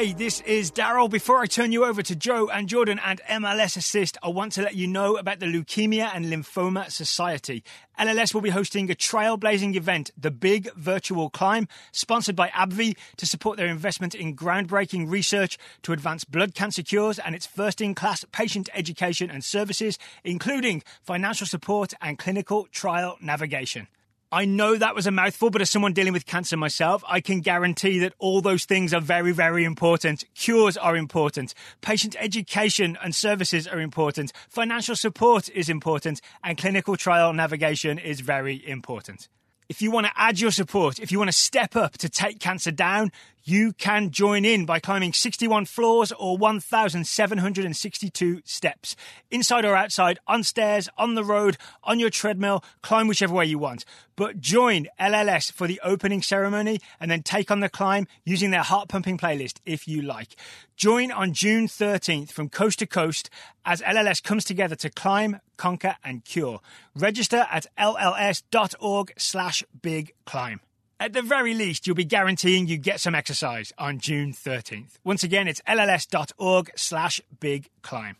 Hey, this is Daryl. Before I turn you over to Joe and Jordan and MLS Assist, I want to let you know about the Leukemia and Lymphoma Society. LLS will be hosting a trailblazing event, the Big Virtual Climb, sponsored by AbbVie to support their investment in groundbreaking research to advance blood cancer cures and its first in class patient education and services, including financial support and clinical trial navigation. I know that was a mouthful, but as someone dealing with cancer myself, I can guarantee that all those things are very, very important. Cures are important. Patient education and services are important. Financial support is important. And clinical trial navigation is very important. If you want to add your support, if you want to step up to take cancer down, you can join in by climbing 61 floors or 1,762 steps. Inside or outside, on stairs, on the road, on your treadmill, climb whichever way you want. But join LLS for the opening ceremony and then take on the climb using their heart pumping playlist if you like. Join on June 13th from coast to coast as LLS comes together to climb, conquer, and cure. Register at lls.org slash big climb. At the very least, you'll be guaranteeing you get some exercise on June 13th. Once again, it's lls.org slash big climb.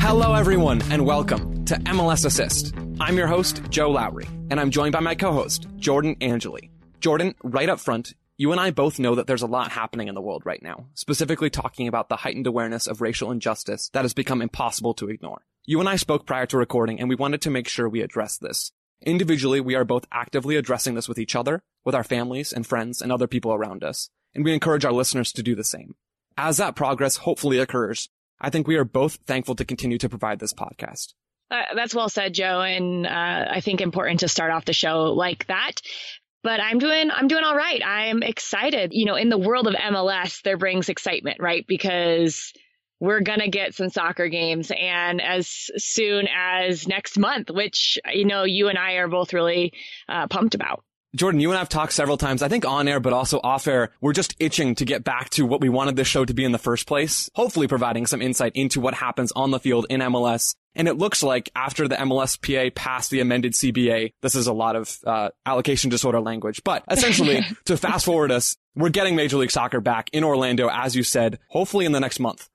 Hello, everyone, and welcome to MLS Assist. I'm your host, Joe Lowry, and I'm joined by my co-host, Jordan Angeli. Jordan, right up front, you and I both know that there's a lot happening in the world right now, specifically talking about the heightened awareness of racial injustice that has become impossible to ignore. You and I spoke prior to recording, and we wanted to make sure we address this. Individually, we are both actively addressing this with each other, with our families and friends and other people around us, and we encourage our listeners to do the same. As that progress hopefully occurs, I think we are both thankful to continue to provide this podcast. Uh, that's well said, Joe, and uh, I think important to start off the show like that. But I'm doing I'm doing all right. I'm excited. You know, in the world of MLS, there brings excitement, right? Because we're gonna get some soccer games, and as soon as next month, which you know you and I are both really uh, pumped about. Jordan, you and I have talked several times, I think on air, but also off air. We're just itching to get back to what we wanted this show to be in the first place. Hopefully providing some insight into what happens on the field in MLS. And it looks like after the MLSPA passed the amended CBA, this is a lot of uh, allocation disorder language, but essentially to fast forward us, we're getting Major League Soccer back in Orlando, as you said, hopefully in the next month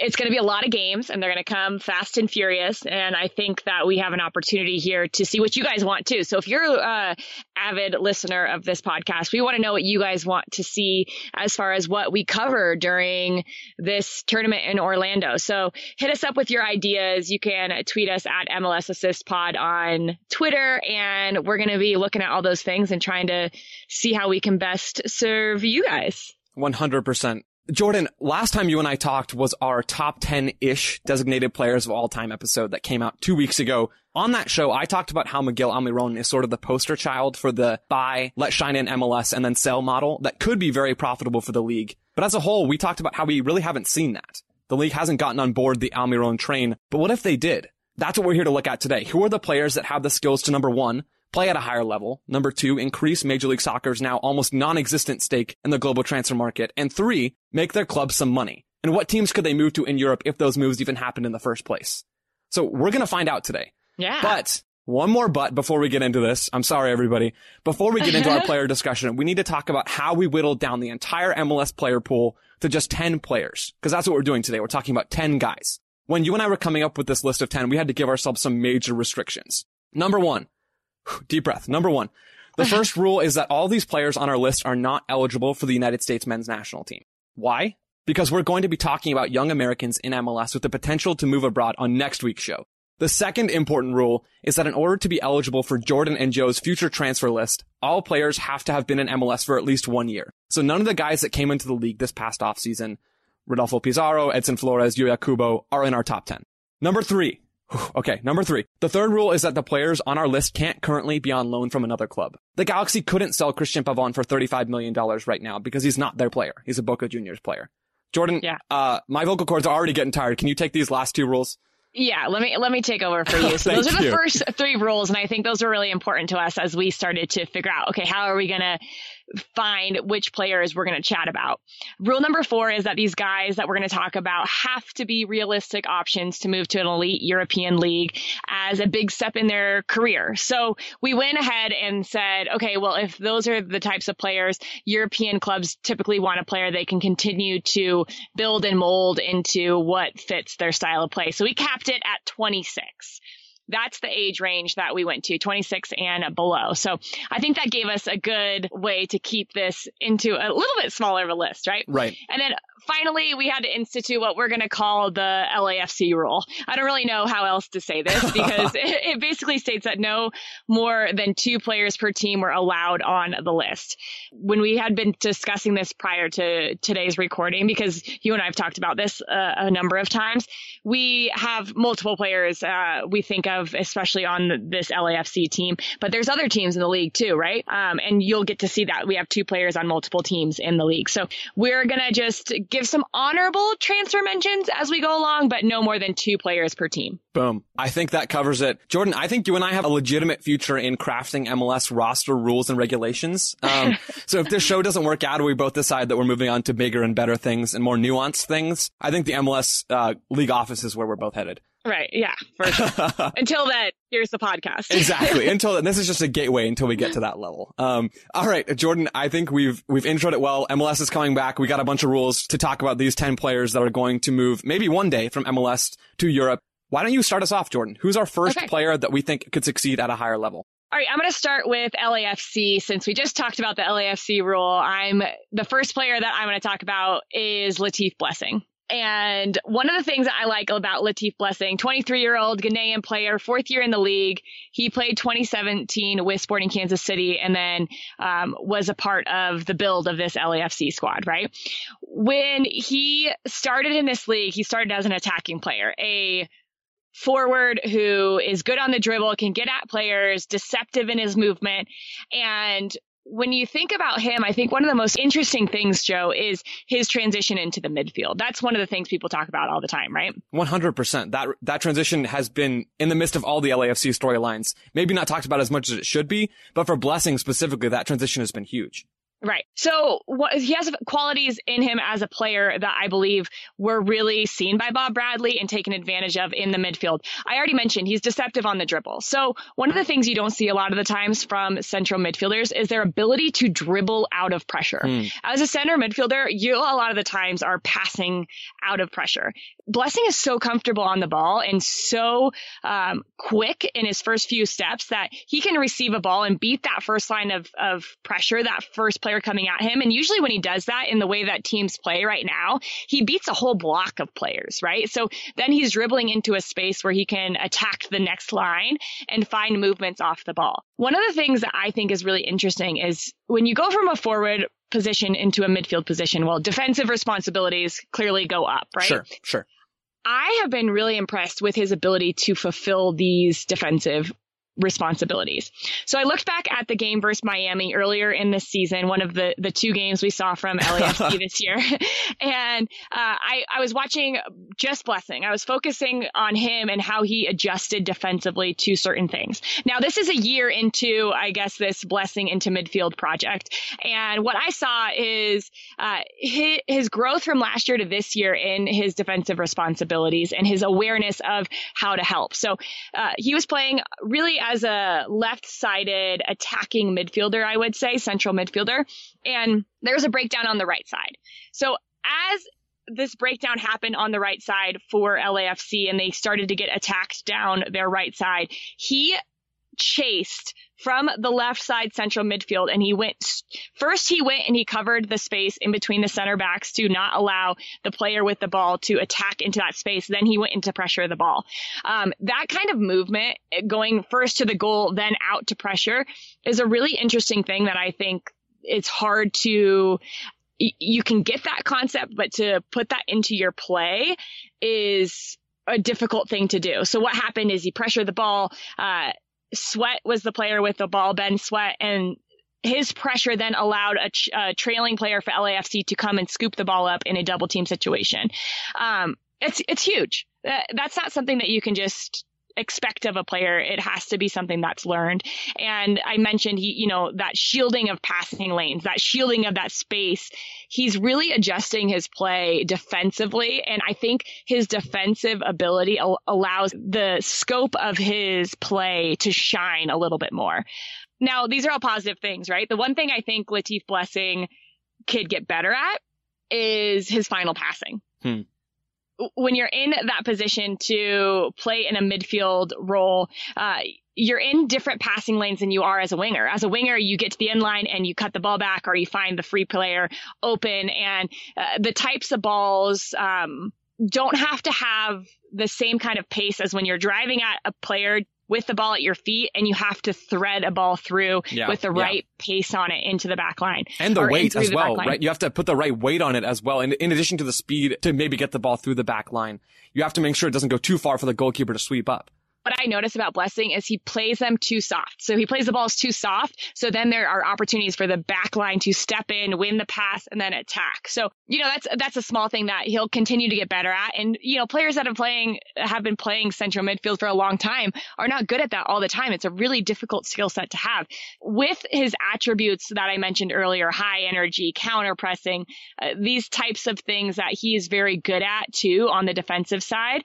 it's going to be a lot of games and they're going to come fast and furious. And I think that we have an opportunity here to see what you guys want too. So if you're a avid listener of this podcast, we want to know what you guys want to see as far as what we cover during this tournament in Orlando. So hit us up with your ideas. You can tweet us at MLS Assist Pod on Twitter and we're going to be looking at all those things and trying to see how we can best serve you guys. 100%. Jordan, last time you and I talked was our top 10-ish designated players of all time episode that came out two weeks ago. On that show, I talked about how Miguel Almiron is sort of the poster child for the buy, let shine in MLS and then sell model that could be very profitable for the league. But as a whole, we talked about how we really haven't seen that. The league hasn't gotten on board the Almiron train, but what if they did? That's what we're here to look at today. Who are the players that have the skills to number one, play at a higher level. Number two, increase Major League Soccer's now almost non-existent stake in the global transfer market. And three, make their club some money. And what teams could they move to in Europe if those moves even happened in the first place? So we're going to find out today. Yeah. But one more but before we get into this. I'm sorry, everybody. Before we get into our player discussion, we need to talk about how we whittled down the entire MLS player pool to just 10 players. Cause that's what we're doing today. We're talking about 10 guys. When you and I were coming up with this list of 10, we had to give ourselves some major restrictions. Number one, deep breath. Number one, the first rule is that all these players on our list are not eligible for the United States men's national team. Why? Because we're going to be talking about young Americans in MLS with the potential to move abroad on next week's show. The second important rule is that in order to be eligible for Jordan and Joe's future transfer list, all players have to have been in MLS for at least one year. So none of the guys that came into the league this past offseason, Rodolfo Pizarro, Edison Flores, Yuya Kubo, are in our top 10. Number three, Okay, number three. The third rule is that the players on our list can't currently be on loan from another club. The Galaxy couldn't sell Cristian Pavón for $35 million right now because he's not their player. He's a Boca Juniors player. Jordan, yeah. uh, my vocal cords are already getting tired. Can you take these last two rules? Yeah, let me let me take over for you. So those are the you. first three rules, and I think those are really important to us as we started to figure out, okay, how are we gonna find which players we're going to chat about. Rule number four is that these guys that we're going to talk about have to be realistic options to move to an elite European league as a big step in their career. So we went ahead and said, okay, well, if those are the types of players, European clubs typically want a player they can continue to build and mold into what fits their style of play. So we capped it at 26 that's the age range that we went to 26 and below. So I think that gave us a good way to keep this into a little bit smaller of a list, right? Right. And then finally, we had to institute what we're going to call the LAFC rule. I don't really know how else to say this because it, it, basically states that no more than two players per team were allowed on the list. When we had been discussing this prior to today's recording, because you and I have talked about this uh, a number of times, we have multiple players uh, we think of, especially on this LAFC team, but there's other teams in the league too, right? Um, and you'll get to see that we have two players on multiple teams in the league. So we're going to just give some honorable transfer mentions as we go along, but no more than two players per team. Boom. I think that covers it. Jordan, I think you and I have a legitimate future in crafting MLS roster rules and regulations. Um, so if this show doesn't work out, we both decide that we're moving on to bigger and better things and more nuanced things, I think the MLS uh, league office is where we're both headed. Right. Yeah. Sure. until then, here's the podcast. exactly. Until then, this is just a gateway until we get to that level. Um, all right, Jordan, I think we've, we've introed it well. MLS is coming back. We got a bunch of rules to talk about these 10 players that are going to move maybe one day from MLS to Europe. Why don't you start us off, Jordan? Who's our first okay. player that we think could succeed at a higher level? All right, I'm going to start with LAFC since we just talked about the LAFC rule. I'm the first player that I'm going to talk about is Latif Blessing. And one of the things that I like about Latif Blessing, 23 year old Ghanaian player, fourth year in the league. He played 2017 with Sporting Kansas City and then um, was a part of the build of this LAFC squad, right? When he started in this league, he started as an attacking player, a forward who is good on the dribble, can get at players, deceptive in his movement, and when you think about him, I think one of the most interesting things, Joe, is his transition into the midfield. That's one of the things people talk about all the time, right? 100%. That, that transition has been in the midst of all the LAFC storylines. Maybe not talked about as much as it should be, but for Blessing specifically, that transition has been huge. Right. So what, he has qualities in him as a player that I believe were really seen by Bob Bradley and taken advantage of in the midfield. I already mentioned he's deceptive on the dribble. So one of the things you don't see a lot of the times from central midfielders is their ability to dribble out of pressure. Mm. As a center midfielder, you a lot of the times are passing out of pressure. Blessing is so comfortable on the ball and so um, quick in his first few steps that he can receive a ball and beat that first line of, of pressure, that first player coming at him. And usually when he does that in the way that teams play right now, he beats a whole block of players, right? So then he's dribbling into a space where he can attack the next line and find movements off the ball. One of the things that I think is really interesting is when you go from a forward position into a midfield position, well, defensive responsibilities clearly go up, right? Sure, sure. I have been really impressed with his ability to fulfill these defensive responsibilities. So I looked back at the game versus Miami earlier in this season, one of the, the two games we saw from LAFC this year. and uh, I, I was watching just Blessing. I was focusing on him and how he adjusted defensively to certain things. Now, this is a year into, I guess, this Blessing into midfield project. And what I saw is uh, his, his growth from last year to this year in his defensive responsibilities and his awareness of how to help. So uh, he was playing really as a left sided attacking midfielder, I would say, central midfielder. And there's a breakdown on the right side. So as this breakdown happened on the right side for LAFC and they started to get attacked down their right side, he chased from the left side central midfield and he went first he went and he covered the space in between the center backs to not allow the player with the ball to attack into that space then he went into pressure the ball um, that kind of movement going first to the goal then out to pressure is a really interesting thing that i think it's hard to you can get that concept but to put that into your play is a difficult thing to do. So what happened is he pressured the ball, uh, Sweat was the player with the ball, Ben Sweat, and his pressure then allowed a, a, trailing player for LAFC to come and scoop the ball up in a double team situation. Um, it's it's huge. That, that's not something that you can just expect of a player. It has to be something that's learned. And I mentioned you know, that shielding of passing lanes, that shielding of that space. He's really adjusting his play defensively. And I think his defensive ability al- allows the scope of his play to shine a little bit more. Now, these are all positive things, right? The one thing I think Latif Blessing could get better at is his final passing. Hmm when you're in that position to play in a midfield role, uh, you're in different passing lanes than you are as a winger. As a winger, you get to the end line and you cut the ball back or you find the free player open and uh, the types of balls, um, don't have to have the same kind of pace as when you're driving at a player with the ball at your feet and you have to thread a ball through yeah, with the right yeah. pace on it into the back line. And the weight as well, right? You have to put the right weight on it as well. And in addition to the speed to maybe get the ball through the back line, you have to make sure it doesn't go too far for the goalkeeper to sweep up what I notice about Blessing is he plays them too soft. So he plays the balls too soft. So then there are opportunities for the back line to step in, win the pass, and then attack. So, you know, that's, that's a small thing that he'll continue to get better at. And, you know, players that have playing, have been playing central midfield for a long time are not good at that all the time. It's a really difficult skill set to have. With his attributes that I mentioned earlier, high energy, counter pressing, uh, these types of things that he is very good at too on the defensive side.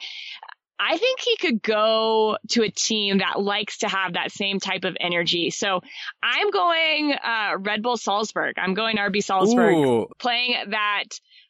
I think he could go to a team that likes to have that same type of energy. So I'm going uh, Red Bull Salzburg. I'm going RB Salzburg, Ooh. playing that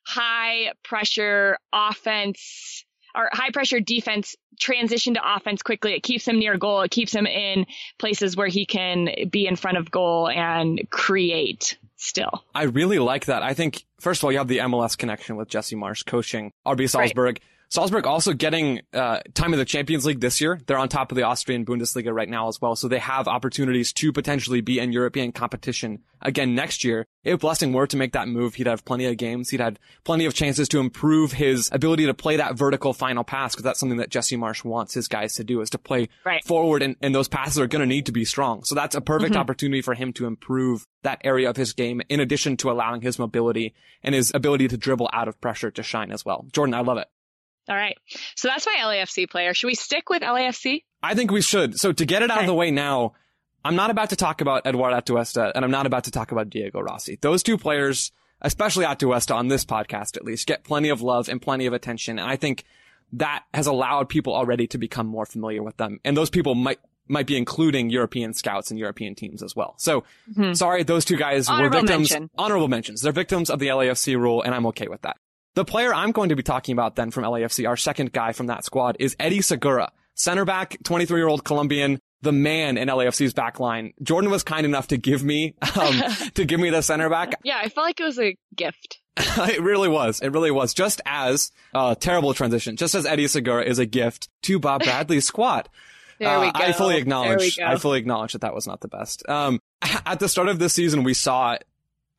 high pressure offense or high pressure defense transition to offense quickly. It keeps him near goal. It keeps him in places where he can be in front of goal and create still. I really like that. I think, first of all, you have the MLS connection with Jesse Marsch coaching RB Salzburg. Right. Salzburg also getting uh, time in the Champions League this year. They're on top of the Austrian Bundesliga right now as well, so they have opportunities to potentially be in European competition again next year. If Blessing were to make that move, he'd have plenty of games. He'd have plenty of chances to improve his ability to play that vertical final pass because that's something that Jesse Marsch wants his guys to do is to play right. forward and, and those passes are going to need to be strong. So that's a perfect mm-hmm. opportunity for him to improve that area of his game in addition to allowing his mobility and his ability to dribble out of pressure to shine as well. Jordan, I love it. All right. So that's my LAFC player. Should we stick with LAFC? I think we should. So to get it out okay. of the way now, I'm not about to talk about Eduard Atuesta and I'm not about to talk about Diego Rossi. Those two players, especially Atuesta on this podcast at least, get plenty of love and plenty of attention. And I think that has allowed people already to become more familiar with them. And those people might might be including European scouts and European teams as well. So mm-hmm. sorry, those two guys honorable were victims, mention. honorable mentions. They're victims of the LAFC rule and I'm okay with that. The player I'm going to be talking about then from LAFC, our second guy from that squad, is Eddie Segura, center back, 23 year old Colombian, the man in LAFC's back line. Jordan was kind enough to give me, um, to give me the center back. Yeah, I felt like it was a gift. it really was. It really was. Just as, uh, terrible transition, just as Eddie Segura is a gift to Bob Bradley's squad. There we uh, go. I fully acknowledge, I fully acknowledge that that was not the best. Um, at the start of this season, we saw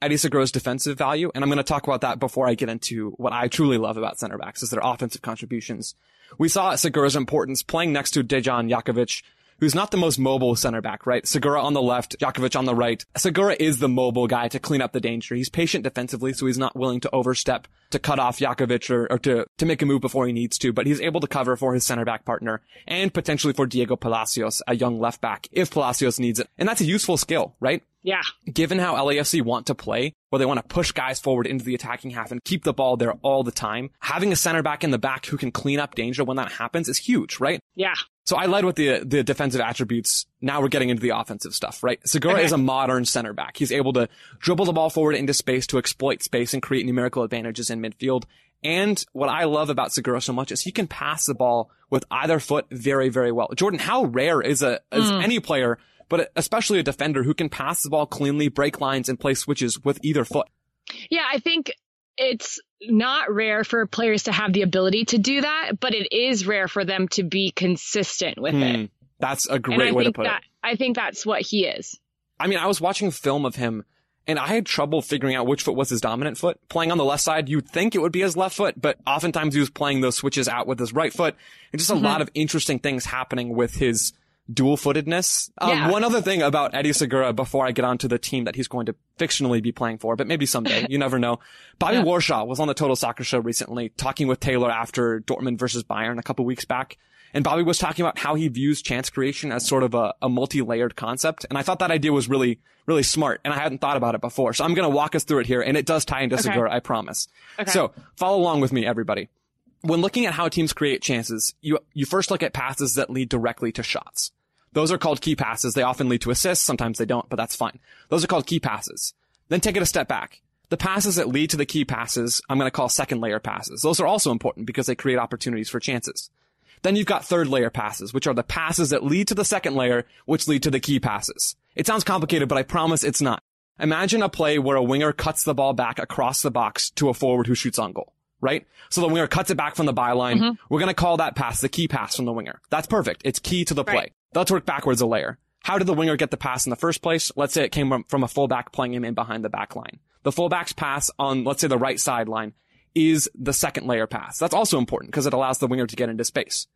Eddie Segura's defensive value, and I'm going to talk about that before I get into what I truly love about center backs is their offensive contributions. We saw Segura's importance playing next to Dejan Jakovic, who's not the most mobile center back, right? Segura on the left, Jakovic on the right. Segura is the mobile guy to clean up the danger. He's patient defensively, so he's not willing to overstep to cut off Jakovic or, or to, to make a move before he needs to, but he's able to cover for his center back partner and potentially for Diego Palacios, a young left back, if Palacios needs it. And that's a useful skill, right? Yeah. Given how LAFC want to play, where they want to push guys forward into the attacking half and keep the ball there all the time, having a center back in the back who can clean up danger when that happens is huge, right? Yeah. So I led with the the defensive attributes. Now we're getting into the offensive stuff, right? Segura is a modern center back. He's able to dribble the ball forward into space to exploit space and create numerical advantages in midfield. And what I love about Segura so much is he can pass the ball with either foot very, very well. Jordan, how rare is a is mm. any player but especially a defender who can pass the ball cleanly, break lines, and play switches with either foot. Yeah, I think it's not rare for players to have the ability to do that, but it is rare for them to be consistent with hmm, it. That's a great way to put that, it. I think that's what he is. I mean, I was watching film of him and I had trouble figuring out which foot was his dominant foot. Playing on the left side, you'd think it would be his left foot, but oftentimes he was playing those switches out with his right foot. And just a mm-hmm. lot of interesting things happening with his dual footedness. Um, yeah. One other thing about Eddie Segura before I get onto the team that he's going to fictionally be playing for, but maybe someday. you never know. Bobby yeah. Warshaw was on the Total Soccer Show recently talking with Taylor after Dortmund versus Bayern a couple weeks back. And Bobby was talking about how he views chance creation as sort of a, a multi-layered concept. And I thought that idea was really, really smart. And I hadn't thought about it before. So I'm going to walk us through it here. And it does tie into Okay. Segura, I promise. Okay. So follow along with me, everybody. When looking at how teams create chances, you, you first look at passes that lead directly to shots. Those are called key passes. They often lead to assists. Sometimes they don't, but that's fine. Those are called key passes. Then take it a step back. The passes that lead to the key passes, I'm going to call second layer passes. Those are also important because they create opportunities for chances. Then you've got third layer passes, which are the passes that lead to the second layer, which lead to the key passes. It sounds complicated, but I promise it's not. Imagine a play where a winger cuts the ball back across the box to a forward who shoots on goal, right? So the winger cuts it back from the byline. Mm-hmm. We're going to call that pass the key pass from the winger. That's perfect. It's key to the play. Right. Let's work backwards a layer. How did the winger get the pass in the first place? Let's say it came from, a fullback playing him in behind the back line. The fullback's pass on, let's say the right sideline is the second layer pass. That's also important because it allows the winger to get into space.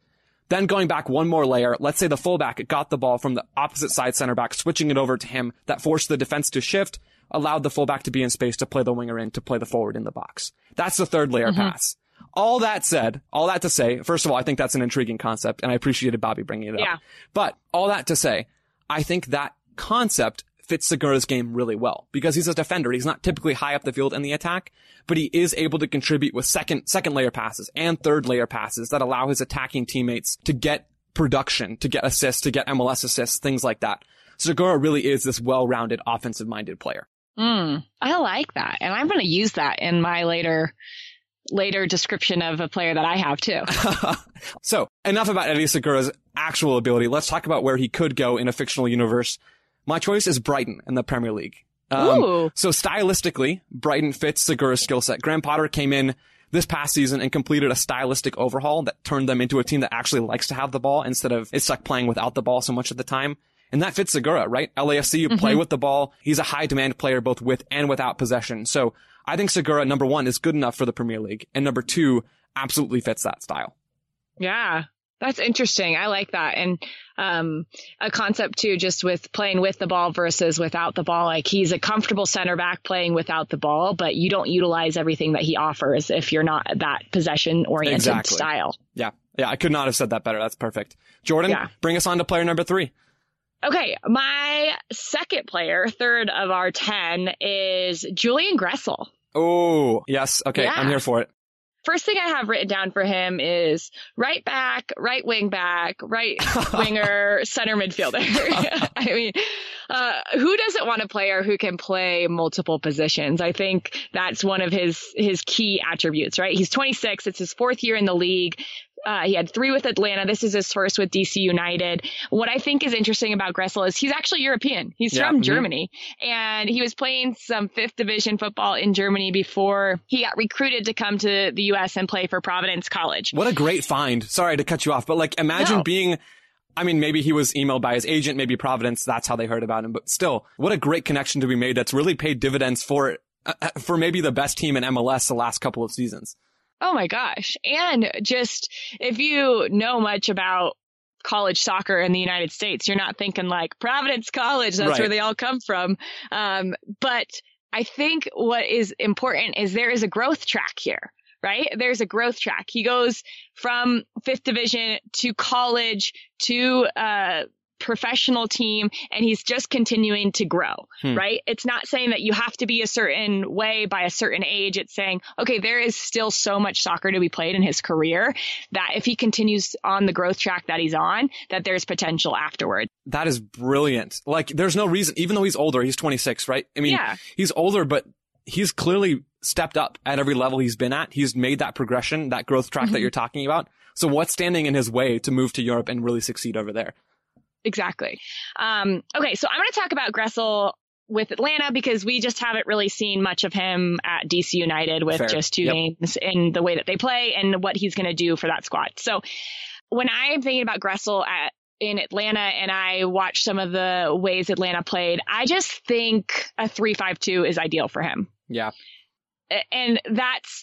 Then going back one more layer, let's say the fullback got the ball from the opposite side center back, switching it over to him. That forced the defense to shift, allowed the fullback to be in space to play the winger in, to play the forward in the box. That's the third layer mm-hmm. pass. All that said, all that to say, first of all, I think that's an intriguing concept and I appreciated Bobby bringing it up. Yeah. But all that to say, I think that concept fits Segura's game really well because he's a defender. He's not typically high up the field in the attack, but he is able to contribute with second, second layer passes and third layer passes that allow his attacking teammates to get production, to get assists, to get MLS assists, things like that. Segura really is this well-rounded offensive minded player. Mm, I like that. And I'm going to use that in my later later description of a player that I have too. so enough about Eddie Segura's actual ability. Let's talk about where he could go in a fictional universe. My choice is Brighton in the Premier League. Um, Ooh. so stylistically, Brighton fits Segura's skill set. Graham Potter came in this past season and completed a stylistic overhaul that turned them into a team that actually likes to have the ball instead of it's stuck playing without the ball so much of the time. And that fits Segura, right? LAFC, you play with the ball. He's a high demand player both with and without possession. So I think Segura, number one, is good enough for the Premier League. And number two, absolutely fits that style. Yeah. That's interesting. I like that. And um, a concept too, just with playing with the ball versus without the ball. Like he's a comfortable center back playing without the ball, but you don't utilize everything that he offers if you're not that possession oriented Exactly. style. Yeah. Yeah. I could not have said that better. That's perfect. Jordan, Yeah. bring us on to player number three. Okay, my second player, third of our 10, is Julian Gressel. Oh, yes. Okay. Yeah. I'm here for it. First thing I have written down for him is right back, right wing back, right winger, center midfielder. I mean, uh, who doesn't want a player who can play multiple positions? I think that's one of his his key attributes, right? He's 26. It's his fourth year in the league. Uh, he had three with Atlanta. This is his first with DC United. What I think is interesting about Gressel is he's actually European. He's Yeah, from mhm. Germany and he was playing some fifth division football in Germany before he got recruited to come to the U.S. and play for Providence College. What a great find. Sorry to cut you off, but like imagine No. being, I mean, maybe he was emailed by his agent, maybe Providence. That's how they heard about him, but still, what a great connection to be made. That's really paid dividends for, uh, for maybe the best team in MLS the last couple of seasons. Oh my gosh. And just if you know much about college soccer in the United States, you're not thinking like Providence College, that's Right. where they all come from. Um, but I think what is important is there is a growth track here. Right? There's a growth track. He goes from fifth division to college to, uh, professional team and he's just continuing to grow, Hmm. right? It's not saying that you have to be a certain way by a certain age. It's saying, okay, there is still so much soccer to be played in his career that if he continues on the growth track that he's on, that there's potential afterward. That is brilliant. Like, there's no reason, even though he's older, he's 26, right? I mean, Yeah. he's older, but he's clearly stepped up at every level he's been at. He's made that progression, that growth track that Mhm. you're talking about. So what's standing in his way to move to Europe and really succeed over there? Exactly. Um, okay, so I'm going to talk about Gressel with Atlanta because we just haven't really seen much of him at DC United with Fair. just two Yep. games in the way that they play and what he's going to do for that squad. So when I'm thinking about Gressel at in Atlanta and I watch some of the ways Atlanta played, I just think a 3-5-2 is ideal for him. Yeah. And that's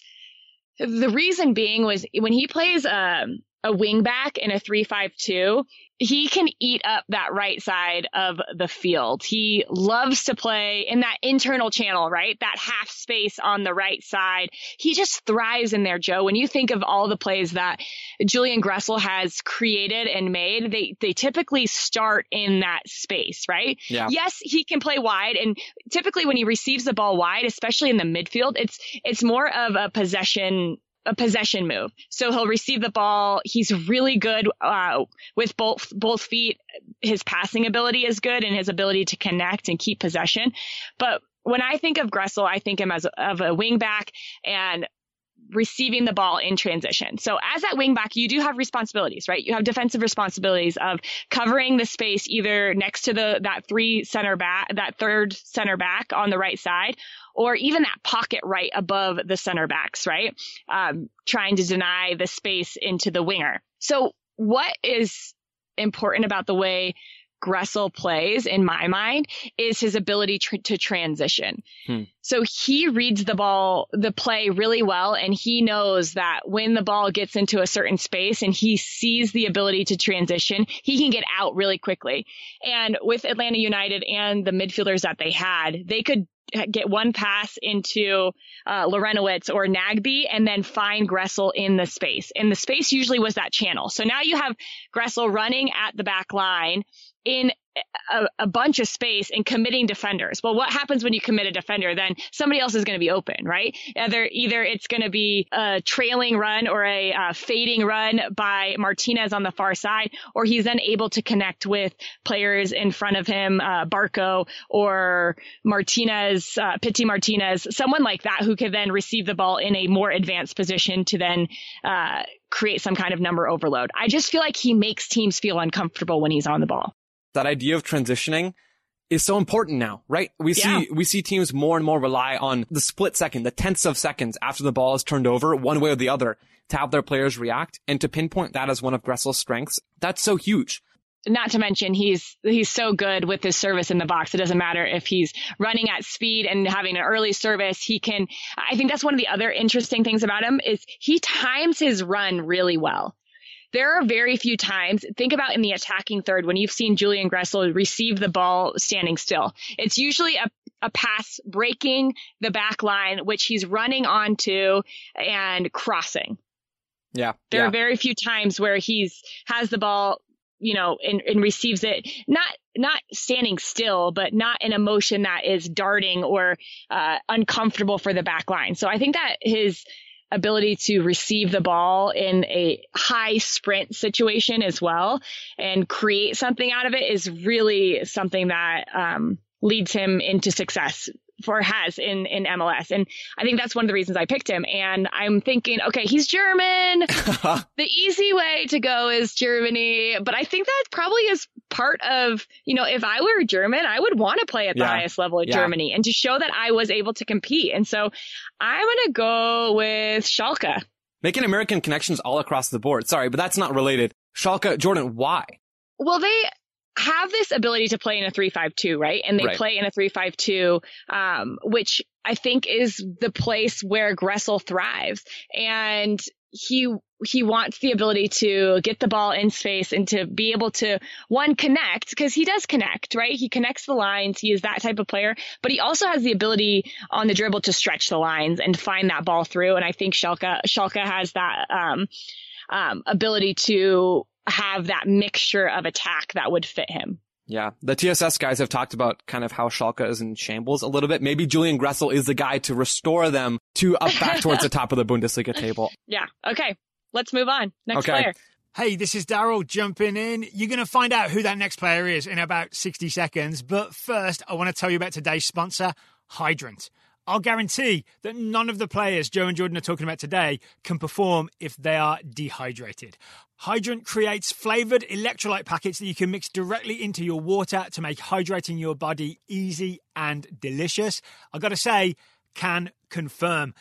the reason being was when he plays um a wingback in a three-five-two, he can eat up that right side of the field. He loves to play in that internal channel, right? That half space on the right side. He just thrives in there, Joe. When you think of all the plays that Julian Gressel has created and made, they, they typically start in that space, right? Yeah. Yes, he can play wide. And typically when he receives the ball wide, especially in the midfield, it's, it's more of a possession a possession move. So he'll receive the ball. He's really good uh, with both both feet. His passing ability is good, and his ability to connect and keep possession. But when I think of Gressel, I think him as of a wingback and receiving the ball in transition. So as that wingback, you do have responsibilities, right? You have defensive responsibilities of covering the space either next to the that three center back, that third center back on the right side, or even that pocket right above the center backs, right? Um, trying to deny the space into the winger. So what is important about the way Gressel plays, in my mind, is his ability tr- to transition. Hmm. So he reads the ball, the play really well, and he knows that when the ball gets into a certain space and he sees the ability to transition, he can get out really quickly. And with Atlanta United and the midfielders that they had, they could get one pass into uh, Larentowicz or Nagbe and then find Gressel in the space. And the space usually was that channel. So now you have Gressel running at the back line in a, a, bunch of space and committing defenders. Well, what happens when you commit a defender? Then somebody else is going to be open, right? Either either it's going to be a trailing run or a fading run by Martinez on the far side, or he's then able to connect with players in front of him, uh, Barco or Martinez, uh, Pity Martinez, someone like that who could then receive the ball in a more advanced position to then uh, create some kind of number overload. I just feel like he makes teams feel uncomfortable when he's on the ball that idea of transitioning is so important now, right? We yeah. see, we see teams more and more rely on the split second, the tenths of seconds after the ball is turned over, one way or the other, to have their players react and to pinpoint that as one of Gressel's strengths. That's so huge. Not to mention he's he's so good with his service in the box. It doesn't matter if he's running at speed and having an early service. He can. I think that's one of the other interesting things about him is he times his run really well there are very few times, think about in the attacking third when you've seen Julian Gressel receive the ball standing still. It's usually a, a pass breaking the back line, which he's running onto and crossing. Yeah. There yeah. are very few times where he's has the ball, you know, and, and receives it not not standing still, but not in a motion that is darting or uh, uncomfortable for the back line. So I think that his ability to receive the ball in a high sprint situation as well and create something out of it is really something that um, leads him into success for has in in MLS. And I think that's one of the reasons I picked him. And I'm thinking, okay, he's German. the easy way to go is Germany. But I think that probably is part of, you know, if I were German, I would want to play at the yeah. highest level of yeah. Germany and to show that I was able to compete. And so I'm going to go with Schalke. Making American connections all across the board. Sorry, but that's not related. Schalke, Jordan, why? Well, they have this ability to play in a 352, right? And they right. play in a 352, um, which I think is the place where Gressel thrives. And he, he wants the ability to get the ball in space and to be able to one connect because he does connect, right? He connects the lines. He is that type of player, but he also has the ability on the dribble to stretch the lines and find that ball through. And I think Schalke, Schalke has that, um, um, ability to have that mixture of attack that would fit him. Yeah. The TSS guys have talked about kind of how Schalke is in shambles a little bit. Maybe Julian Gressel is the guy to restore them to up back towards the top of the Bundesliga table. Yeah. Okay. Let's move on. Next okay. player. Hey, this is Daryl jumping in. You're going to find out who that next player is in about 60 seconds. But first, I want to tell you about today's sponsor, Hydrant. I'll guarantee that none of the players Joe and Jordan are talking about today can perform if they are dehydrated. Hydrant creates flavored electrolyte packets that you can mix directly into your water to make hydrating your body easy and delicious. I gotta say, can confirm.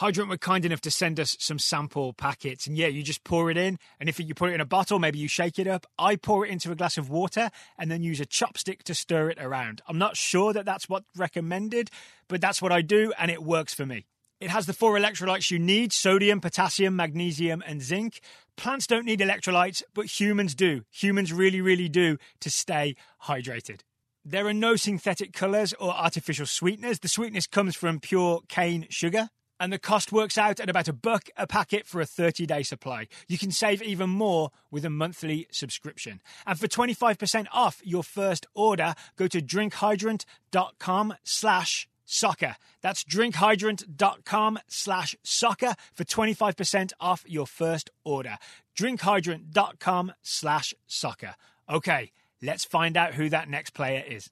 Hydrant were kind enough to send us some sample packets. And yeah, you just pour it in. And if you put it in a bottle, maybe you shake it up. I pour it into a glass of water and then use a chopstick to stir it around. I'm not sure that that's what's recommended, but that's what I do and it works for me. It has the four electrolytes you need sodium, potassium, magnesium, and zinc. Plants don't need electrolytes, but humans do. Humans really, really do to stay hydrated. There are no synthetic colours or artificial sweeteners. The sweetness comes from pure cane sugar. And the cost works out at about a buck a packet for a 30 day supply. You can save even more with a monthly subscription. And for 25% off your first order, go to drinkhydrant.com slash soccer. That's drinkhydrant.com slash soccer for 25% off your first order. Drinkhydrant.com slash soccer. Okay, let's find out who that next player is.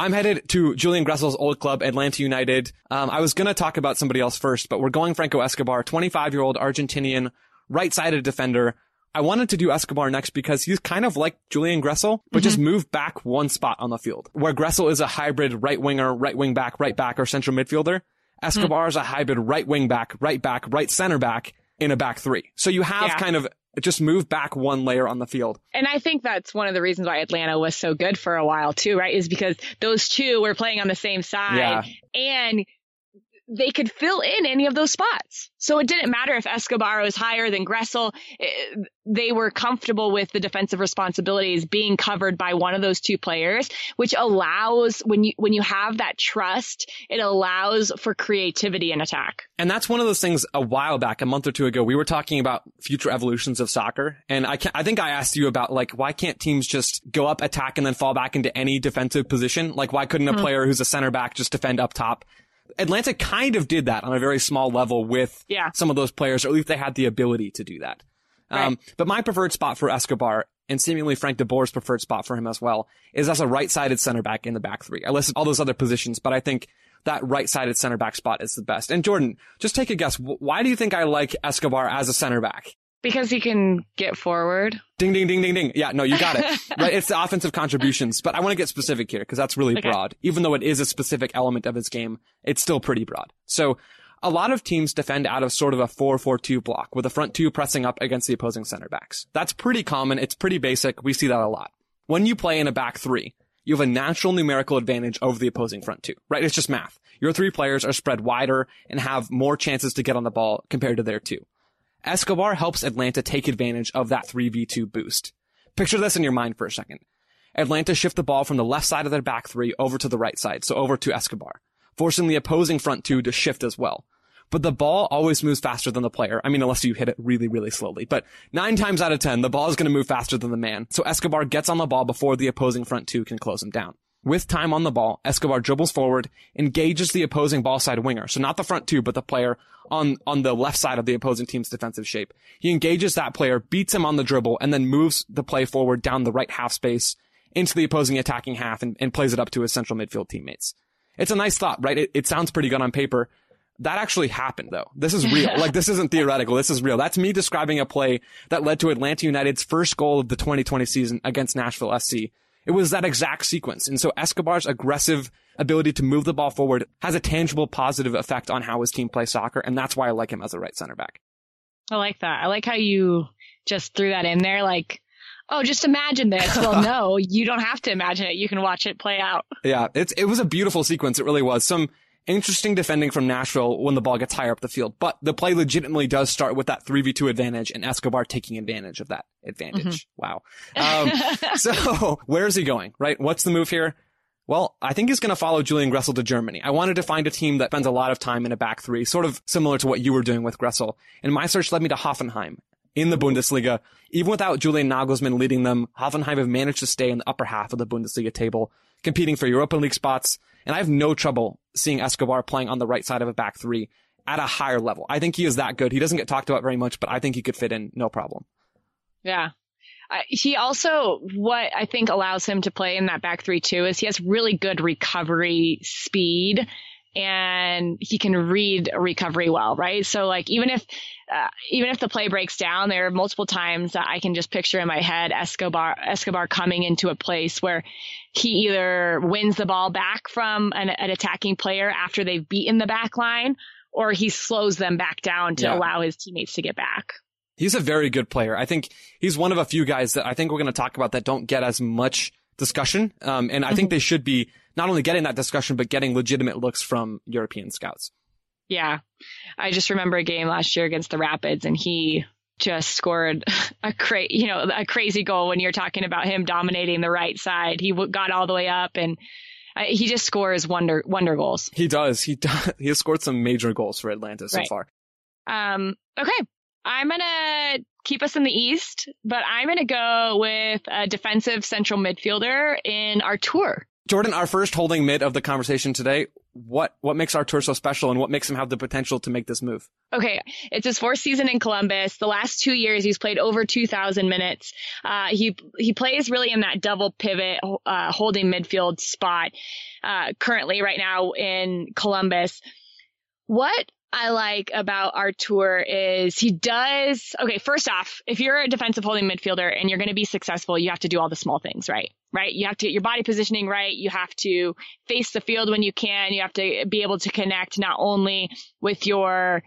I'm headed to Julian Gressel's old club, Atlanta United. Um, I was going to talk about somebody else first, but we're going Franco Escobar, 25 year old Argentinian right-sided defender. I wanted to do Escobar next because he's kind of like Julian Gressel, but mm-hmm. just moved back one spot on the field. Where Gressel is a hybrid right winger, right wing back, right back, or central midfielder, Escobar mm-hmm. is a hybrid right wing back, right back, right center back in a back three. So you have yeah. kind of just move back one layer on the field. And I think that's one of the reasons why Atlanta was so good for a while too, right? Is because those two were playing on the same side yeah. and they could fill in any of those spots. So it didn't matter if Escobar was higher than Gressel. Eh, they were comfortable with the defensive responsibilities being covered by one of those two players, which allows when you when you have that trust, it allows for creativity in attack. And that's one of those things a while back, a month or two ago, we were talking about future evolutions of soccer. And I I think I asked you about like why can't teams just go up, attack, and then fall back into any defensive position? Like why couldn't a hmm. player who's a center back just defend up top? Atlanta kind of did that on a very small level with yeah. some of those players, or at least they had the ability to do that. Right. Um, but my preferred spot for Escobar, and seemingly Frank de Boer's preferred spot for him as well, is as a right-sided center back in the back three. I listed all those other positions, but I think that right-sided center back spot is the best. And Jordan, just take a guess. Why do you think I like Escobar as a center back? Because he can get forward. Ding, ding, ding, ding, ding. Yeah, no, you got it. right. It's the offensive contributions, but I want to get specific here because that's really okay. broad. Even though it is a specific element of his game, it's still pretty broad. So a lot of teams defend out of sort of a 4-4-2 block with the front two pressing up against the opposing center backs. That's pretty common. It's pretty basic. We see that a lot. When you play in a back three, you have a natural numerical advantage over the opposing front two, right? It's just math. Your three players are spread wider and have more chances to get on the ball compared to their two. Escobar helps Atlanta take advantage of that 3v2 boost. Picture this in your mind for a second. Atlanta shift the ball from the left side of their back three over to the right side, so over to Escobar, forcing the opposing front two to shift as well. But the ball always moves faster than the player. I mean, unless you hit it really, really slowly. But nine times out of ten, the ball is going to move faster than the man. So Escobar gets on the ball before the opposing front two can close him down. With time on the ball, Escobar dribbles forward, engages the opposing ball side winger. So not the front two, but the player on, on the left side of the opposing team's defensive shape. He engages that player, beats him on the dribble, and then moves the play forward down the right half space into the opposing attacking half and, and plays it up to his central midfield teammates. It's a nice thought, right? It, it sounds pretty good on paper. That actually happened though. This is real. like this isn't theoretical. This is real. That's me describing a play that led to Atlanta United's first goal of the 2020 season against Nashville SC it was that exact sequence. And so Escobar's aggressive ability to move the ball forward has a tangible positive effect on how his team plays soccer. And that's why I like him as a right center back. I like that. I like how you just threw that in there. Like, oh, just imagine this. Well, no, you don't have to imagine it. You can watch it play out. Yeah, it's, it was a beautiful sequence. It really was. Some interesting defending from Nashville when the ball gets higher up the field. But the play legitimately does start with that 3v2 advantage and Escobar taking advantage of that advantage. Mm-hmm. Wow. Um, so where is he going, right? What's the move here? Well, I think he's going to follow Julian Gressel to Germany. I wanted to find a team that spends a lot of time in a back three, sort of similar to what you were doing with Gressel. And my search led me to Hoffenheim in the Bundesliga. Even without Julian Nagelsmann leading them, Hoffenheim have managed to stay in the upper half of the Bundesliga table, competing for Europa League spots and I have no trouble seeing Escobar playing on the right side of a back three at a higher level. I think he is that good. He doesn't get talked about very much, but I think he could fit in no problem. Yeah. Uh, he also, what I think allows him to play in that back three too is he has really good recovery speed and he can read recovery well, right? So like even if uh, even if the play breaks down, there are multiple times that I can just picture in my head Escobar Escobar coming into a place where he either wins the ball back from an, an attacking player after they've beaten the back line, or he slows them back down to yeah. allow his teammates to get back. He's a very good player. I think he's one of a few guys that I think we're going to talk about that don't get as much discussion. Um, and I think mm-hmm. they should be not only getting that discussion, but getting legitimate looks from European scouts. Yeah. I just remember a game last year against the Rapids and he just scored a cra- you know, a crazy goal when you're talking about him dominating the right side. He got all the way up and uh, he just scores wonder wonder goals. He does. He does. He has scored some major goals for Atlanta so right. far. Um okay. I'm going to keep us in the East, but I'm going to go with a defensive central midfielder in Artur. Jordan, our first holding mid of the conversation today. What what makes Artur so special, and what makes him have the potential to make this move? Okay, it's his fourth season in Columbus. The last two years, he's played over 2,000 minutes. Uh, he he plays really in that double pivot, uh, holding midfield spot. Uh, currently, right now in Columbus, what I like about Artur is he does, okay, first off, if you're a defensive holding midfielder and you're going to be successful, you have to do all the small things right, right? You have to get your body positioning right. You have to face the field when you can. You have to be able to connect not only with your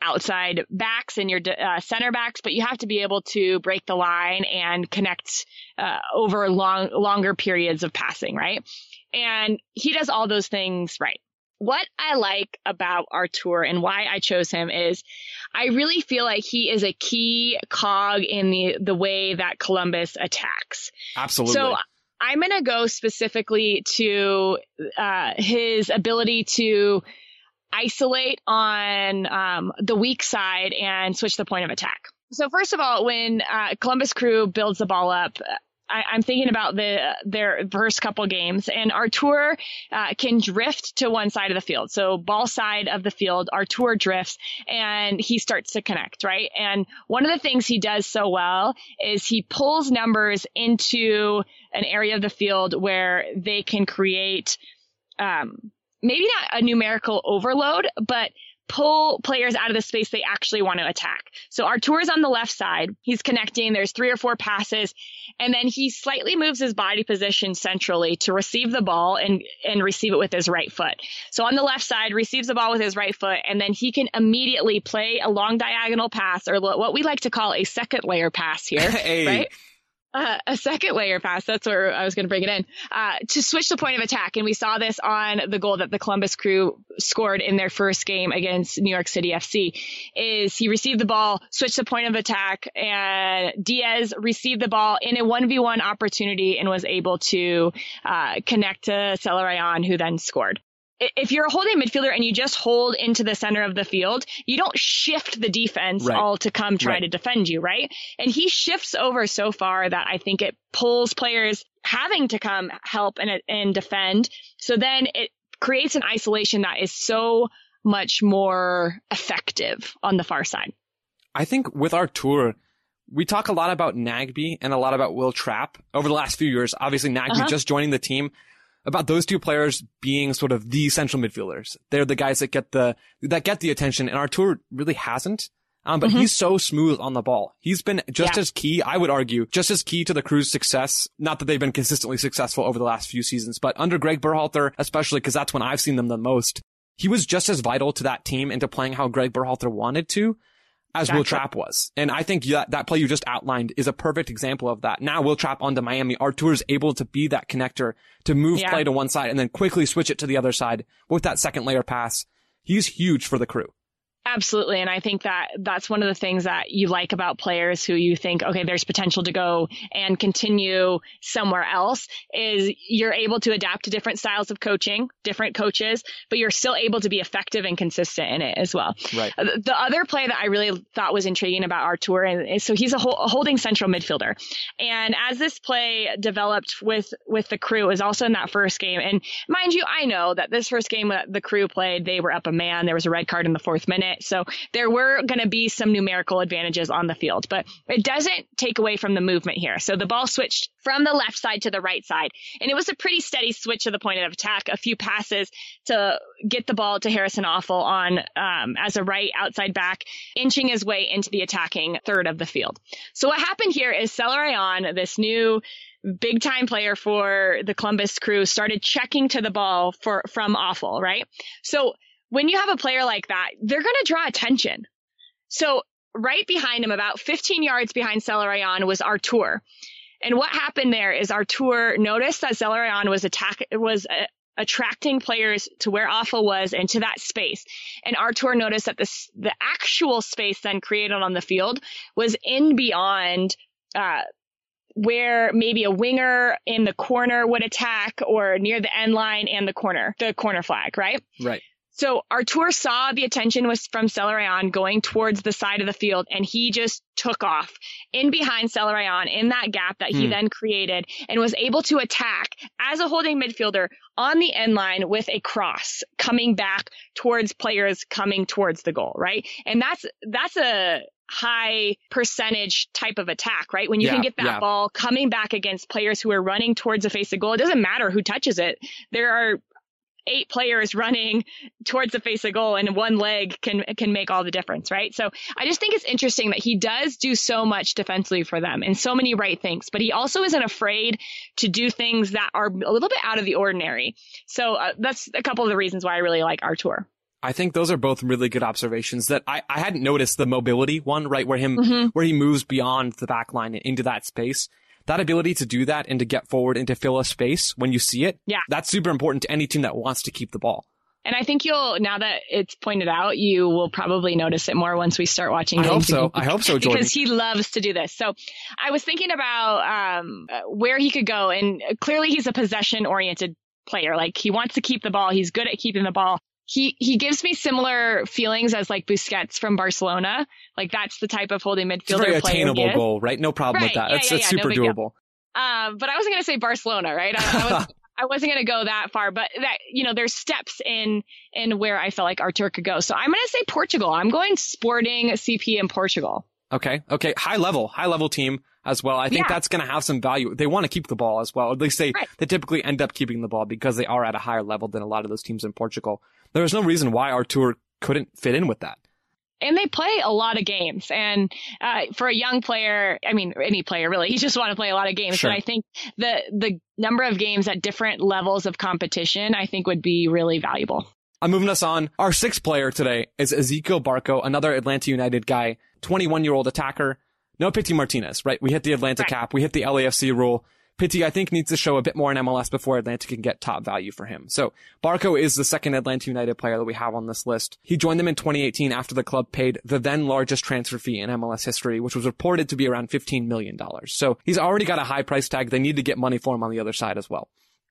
outside backs and your uh, center backs, but you have to be able to break the line and connect uh, over long, longer periods of passing, right? And he does all those things right what I like about Artur and why I chose him is I really feel like he is a key cog in the, the way that Columbus attacks. Absolutely. So I'm going to go specifically to uh, his ability to isolate on um, the weak side and switch the point of attack. So first of all, when uh, Columbus Crew builds the ball up, I, am thinking about the their first couple games, and Artur uh, can drift to one side of the field. So ball side of the field, Artur drifts, and he starts to connect, right? And one of the things he does so well is he pulls numbers into an area of the field where they can create, um, maybe not a numerical overload, but pull players out of the space they actually want to attack. So Artur is on the left side. He's connecting. There's three or four passes. And then he slightly moves his body position centrally to receive the ball and, and receive it with his right foot. So on the left side, receives the ball with his right foot, and then he can immediately play a long diagonal pass or what we like to call a second layer pass here. hey. Right? Uh, a second layer pass. That's where I was going to bring it in uh, to switch the point of attack. And we saw this on the goal that the Columbus Crew scored in their first game against New York City FC. Is he received the ball, switched the point of attack, and Diaz received the ball in a one v one opportunity and was able to uh, connect to Zelarayan, who then scored if you're a holding midfielder and you just hold into the center of the field, you don't shift the defense right. all to come try right. to defend you, right? And he shifts over so far that I think it pulls players having to come help and, and defend. So then it creates an isolation that is so much more effective on the far side. I think with Artur, we talk a lot about Nagbe and a lot about Wil Trapp over the last few years. Obviously, Nagbe uh-huh. just joining the team about those two players being sort of the central midfielders. They're the guys that get the, that get the attention and Artur really hasn't. Um, but mm-hmm. he's so smooth on the ball. He's been just yeah. as key, I would argue, just as key to the crew's success. Not that they've been consistently successful over the last few seasons, but under Greg Berhalter, especially because that's when I've seen them the most. He was just as vital to that team and to playing how Greg Berhalter wanted to as gotcha. Wil Trapp was. And I think that, that play you just outlined is a perfect example of that. Now Wil Trapp onto Miami, Artur is able to be that connector to move yeah. play to one side and then quickly switch it to the other side with that second layer pass. He's huge for the crew. Absolutely. And I think that that's one of the things that you like about players who you think, okay, there's potential to go and continue somewhere else is you're able to adapt to different styles of coaching, different coaches, but you're still able to be effective and consistent in it as well. Right. Uh, the other play that I really thought was intriguing about Artur, and so he's a, a holding central midfielder. And as this play developed with, with the crew, was also in that first game. And mind you, I know that this first game that the crew played, they were up a man. There was a red card in the fourth minute. So there were going to be some numerical advantages on the field, but it doesn't take away from the movement here. So the ball switched from the left side to the right side, and it was a pretty steady switch of the point of attack. A few passes to get the ball to Harrison Afful on um, as a right outside back, inching his way into the attacking third of the field. So what happened here is Zelarayan, this new big time player for the Columbus crew started checking to the ball for from Afful, right? So when you have a player like that, they're going to draw attention. So right behind him, about 15 yards behind Zelarayan was Artur. And what happened there is Artur noticed that Zelarayan was attack was uh, attracting players to where Afful was and to that space. And Artur noticed that this, the actual space then created on the field was in beyond, uh, where maybe a winger in the corner would attack or near the end line and the corner, the corner flag, right? Right. So Artur saw the attention was from Zelarayan going towards the side of the field and he just took off in behind Zelarayan in that gap that he Hmm. then created and was able to attack as a holding midfielder on the end line with a cross coming back towards players coming towards the goal, right? And that's, that's a, high percentage type of attack, right? When you Yeah, can get that yeah. ball coming back against players who are running towards the face of goal, it doesn't matter who touches it. There are eight players running towards the face of goal and one leg can can make all the difference, right? So I just think it's interesting that he does do so much defensively for them and so many right things, but he also isn't afraid to do things that are a little bit out of the ordinary. So uh, that's a couple of the reasons why I really like Artur. I think those are both really good observations that I, I hadn't noticed the mobility one, right? Where him, Mhm. where he moves beyond the back line into that space. That ability to do that and to get forward and to fill a space when you see it. Yeah. That's super important to any team that wants to keep the ball. And I think you'll now that it's pointed out, you will probably notice it more once we start watching I hope so. I hope so, Jordan. because he loves to do this. So I was thinking about um, where he could go, and clearly he's a possession oriented player. Like he wants to keep the ball. He's good at keeping the ball. He he gives me similar feelings as like Busquets from Barcelona. Like that's the type of holding It's a midfielder very attainable goal, right? No problem with that. Yeah, That's, yeah, that's yeah. Super deal. doable. Um, but I wasn't going to say Barcelona, right? I, I was. I wasn't going to go that far, but that you know, there's steps in in where I felt like Artur could go. So I'm going to say Portugal. I'm going Sporting CP in Portugal. Okay. Okay. High level, high level team as well. I think Yeah. that's going to have some value. They want to keep the ball as well. At least they, Right. they typically end up keeping the ball because they are at a higher level than a lot of those teams in Portugal. There's no reason why Artur couldn't fit in with that. and they play a lot of games. And uh, for a young player, I mean, any player really, you just want to play a lot of games. Sure. But I think the the number of games at different levels of competition, I think, would be really valuable. I'm moving us on. Our sixth player today is Ezequiel Barco, another Atlanta United guy, 21 year old attacker. No Pity Martinez, right? We hit the Atlanta Right. cap. We hit the LAFC rule. Pity, I think, needs to show a bit more in MLS before Atlanta can get top value for him. So Barco is the second Atlanta United player that we have on this list. He joined them in 2018 after the club paid the then largest transfer fee in MLS history, which was reported to be around $15 million. So he's already got a high price tag. They need to get money for him on the other side as well.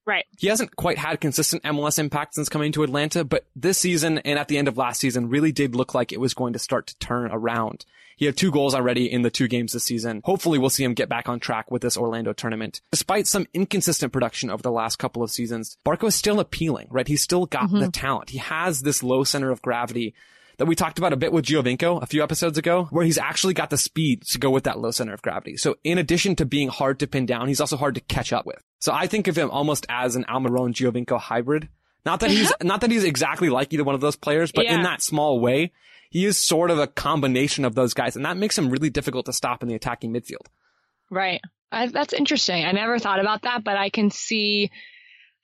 Right. He hasn't quite had consistent MLS impact since coming to Atlanta, but this season and at the end of last season really did look like it was going to start to turn around. He had two goals already in the two games this season. Hopefully we'll see him get back on track with this Orlando tournament. Despite some inconsistent production over the last couple of seasons, Barco is still appealing, right? He's still got mm-hmm. the talent. He has this low center of gravity that we talked about a bit with Giovinco a few episodes ago, where he's actually got the speed to go with that low center of gravity. So in addition to being hard to pin down, he's also hard to catch up with. So I think of him almost as an Almiron Giovinco hybrid. Not that he's, uh-huh. not that he's exactly like either one of those players, but in that small way, he is sort of a combination of those guys. And that makes him really difficult to stop in the attacking midfield. Right. I, that's interesting. I never thought about that, but I can see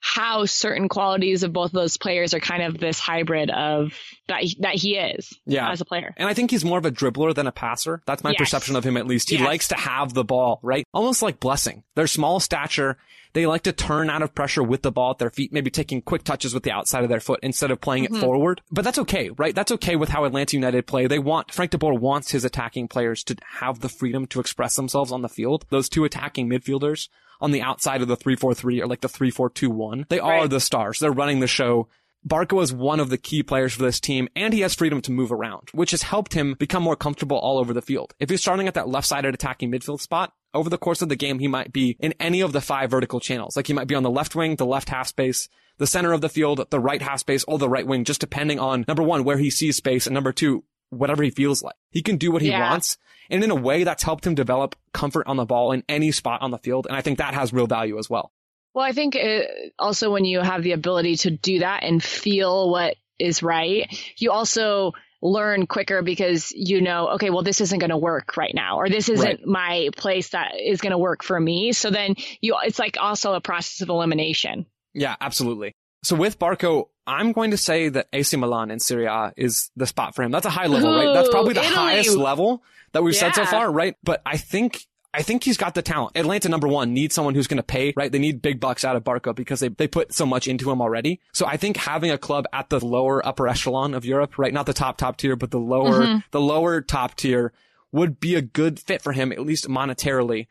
how certain qualities of both of those players are kind of this hybrid of that he, that he is Yeah. as a player. And I think he's more of a dribbler than a passer. That's my Yes. perception of him at least. He Yes. likes to have the ball, right? Almost like Blessing. They're small stature. They like to turn out of pressure with the ball at their feet, maybe taking quick touches with the outside of their foot instead of playing Mm-hmm. it forward. But that's okay, right? That's okay with how Atlanta United play. They want, Frank de Boer wants his attacking players to have the freedom to express themselves on the field. Those two attacking midfielders on the outside of the 3-4-3 or like the 3-4-2-1. They are the stars. They're running the show. Barco is one of the key players for this team, and he has freedom to move around, which has helped him become more comfortable all over the field. If he's starting at that left-sided attacking midfield spot, over the course of the game, he might be in any of the five vertical channels. Like he might be on the left wing, the left half space, the center of the field, the right half space, or the right wing, just depending on number one, where he sees space, and number two, whatever he feels like. He can do what he Yeah. wants. And in a way, that's helped him develop comfort on the ball in any spot on the field. And I think that has real value as well. Well, I think it, also when you have the ability to do that and feel what is right, you also learn quicker because you know, okay, well, this isn't going to work right now, or this isn't Right. my place that is going to work for me. So then you, it's like also a process of elimination. Yeah, absolutely. So with Barco, I'm going to say that AC Milan in Serie A is the spot for him. That's a high level, right? That's probably the Italy. highest level that we've said so far, right? But I think I think he's got the talent. Atlanta, number one, needs someone who's going to pay, right? They need big bucks out of Barco because they, they put so much into him already. So I think having a club at the lower upper echelon of Europe, right? Not the top, top tier, but the lower, mm-hmm. the lower top tier would be a good fit for him, at least monetarily.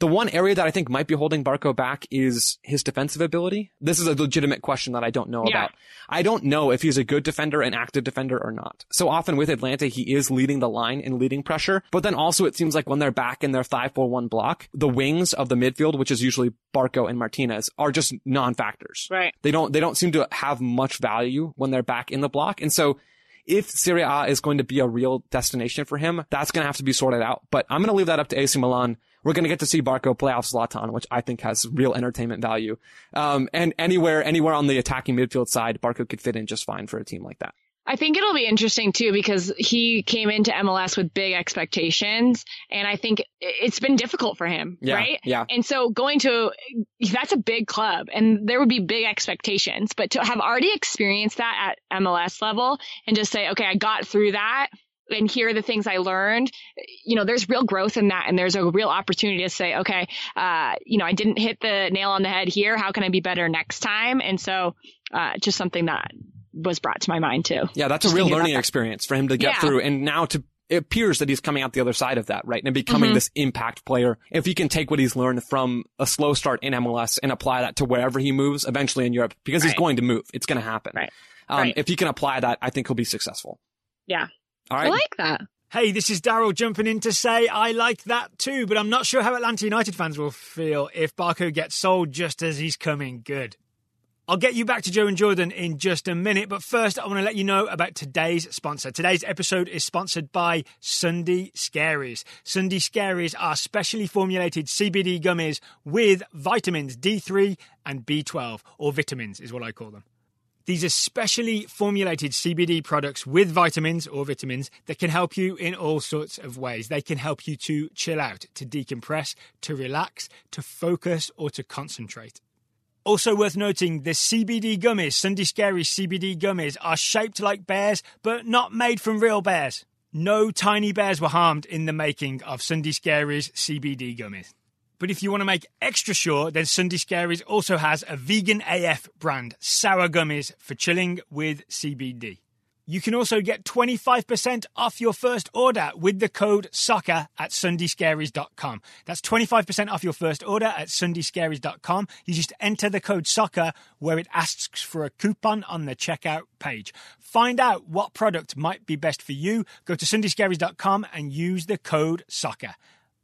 The one area that I think might be holding Barco back is his defensive ability. This is a legitimate question that I don't know yeah. about. I don't know if he's a good defender, an active defender or not. So often with Atlanta, he is leading the line and leading pressure. But then also it seems like when they're back in their 5-4-1 block, the wings of the midfield, which is usually Barco and Martinez, are just non-factors. Right. They don't, they don't seem to have much value when they're back in the block. And so if Serie A is going to be a real destination for him, that's going to have to be sorted out. But I'm going to leave that up to AC Milan we're going to get to see Barco play off Zlatan, which I think has real entertainment value. Um, and anywhere, anywhere on the attacking midfield side, Barco could fit in just fine for a team like that. I think it'll be interesting too because he came into MLS with big expectations and I think it's been difficult for him, yeah, right? Yeah. And so going to that's a big club and there would be big expectations, but to have already experienced that at MLS level and just say, okay, I got through that and here are the things I learned, you know, there's real growth in that. And there's a real opportunity to say, okay, uh, you know, I didn't hit the nail on the head here. How can I be better next time? And so, uh, just something that was brought to my mind too. Yeah, that's just a real learning experience for him to get yeah. through. And now to, it appears that he's coming out the other side of that, right? And becoming mm-hmm. this impact player. If he can take what he's learned from a slow start in MLS and apply that to wherever he moves eventually in Europe, because right. he's going to move. It's going to happen. Right. Um, right. If he can apply that, I think he'll be successful. Yeah. Right. I like that. Hey, this is Daryl jumping in to say I like that too, but I'm not sure how Atlanta United fans will feel if Barco gets sold just as he's coming good. I'll get you back to Joe and Jordan in just a minute, but first I want to let you know about today's sponsor. Today's episode is sponsored by Sunday Scaries. Sunday Scaries are specially formulated CBD gummies with vitamins D3 and B12, or vitamins is what I call them. These are specially formulated CBD products with vitamins or vitamins that can help you in all sorts of ways. They can help you to chill out, to decompress, to relax, to focus, or to concentrate. Also worth noting, the CBD gummies, Sunday Scary CBD gummies, are shaped like bears, but not made from real bears. No tiny bears were harmed in the making of Sunday Scary's CBD gummies. But if you want to make extra sure, then Sunday Scaries also has a vegan AF brand, sour gummies for chilling with CBD. You can also get 25% off your first order with the code SOCCER at sundayscaries.com. That's 25% off your first order at sundayscaries.com. You just enter the code SOCCER where it asks for a coupon on the checkout page. Find out what product might be best for you. Go to sundayscaries.com and use the code SOCCER.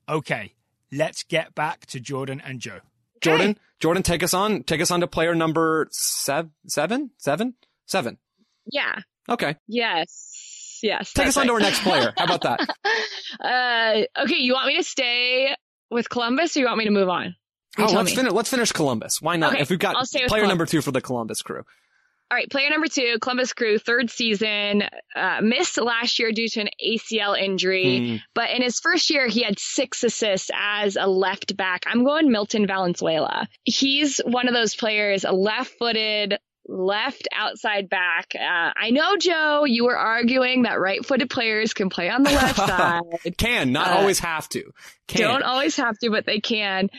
Okay, let's get back to Jordan and Joe. Jordan, Jordan, take us on. Take us on to player number seven, seven, seven, seven. Yeah. Okay. Yes. Yes. Take us right. on to our next player. How about that? uh, okay. You want me to stay with Columbus, or you want me to move on? You oh, let's finish. Let's finish Columbus. Why not? Okay, if we've got player Columbus. number two for the Columbus crew. All right, player number two, Columbus Crew, third season, uh, missed last year due to an ACL injury, mm. but in his first year, he had six assists as a left back. I'm going Milton Valenzuela. He's one of those players, a left footed, left outside back. Uh, I know, Joe, you were arguing that right footed players can play on the left side. it can, not uh, always have to. Can. Don't always have to, but they can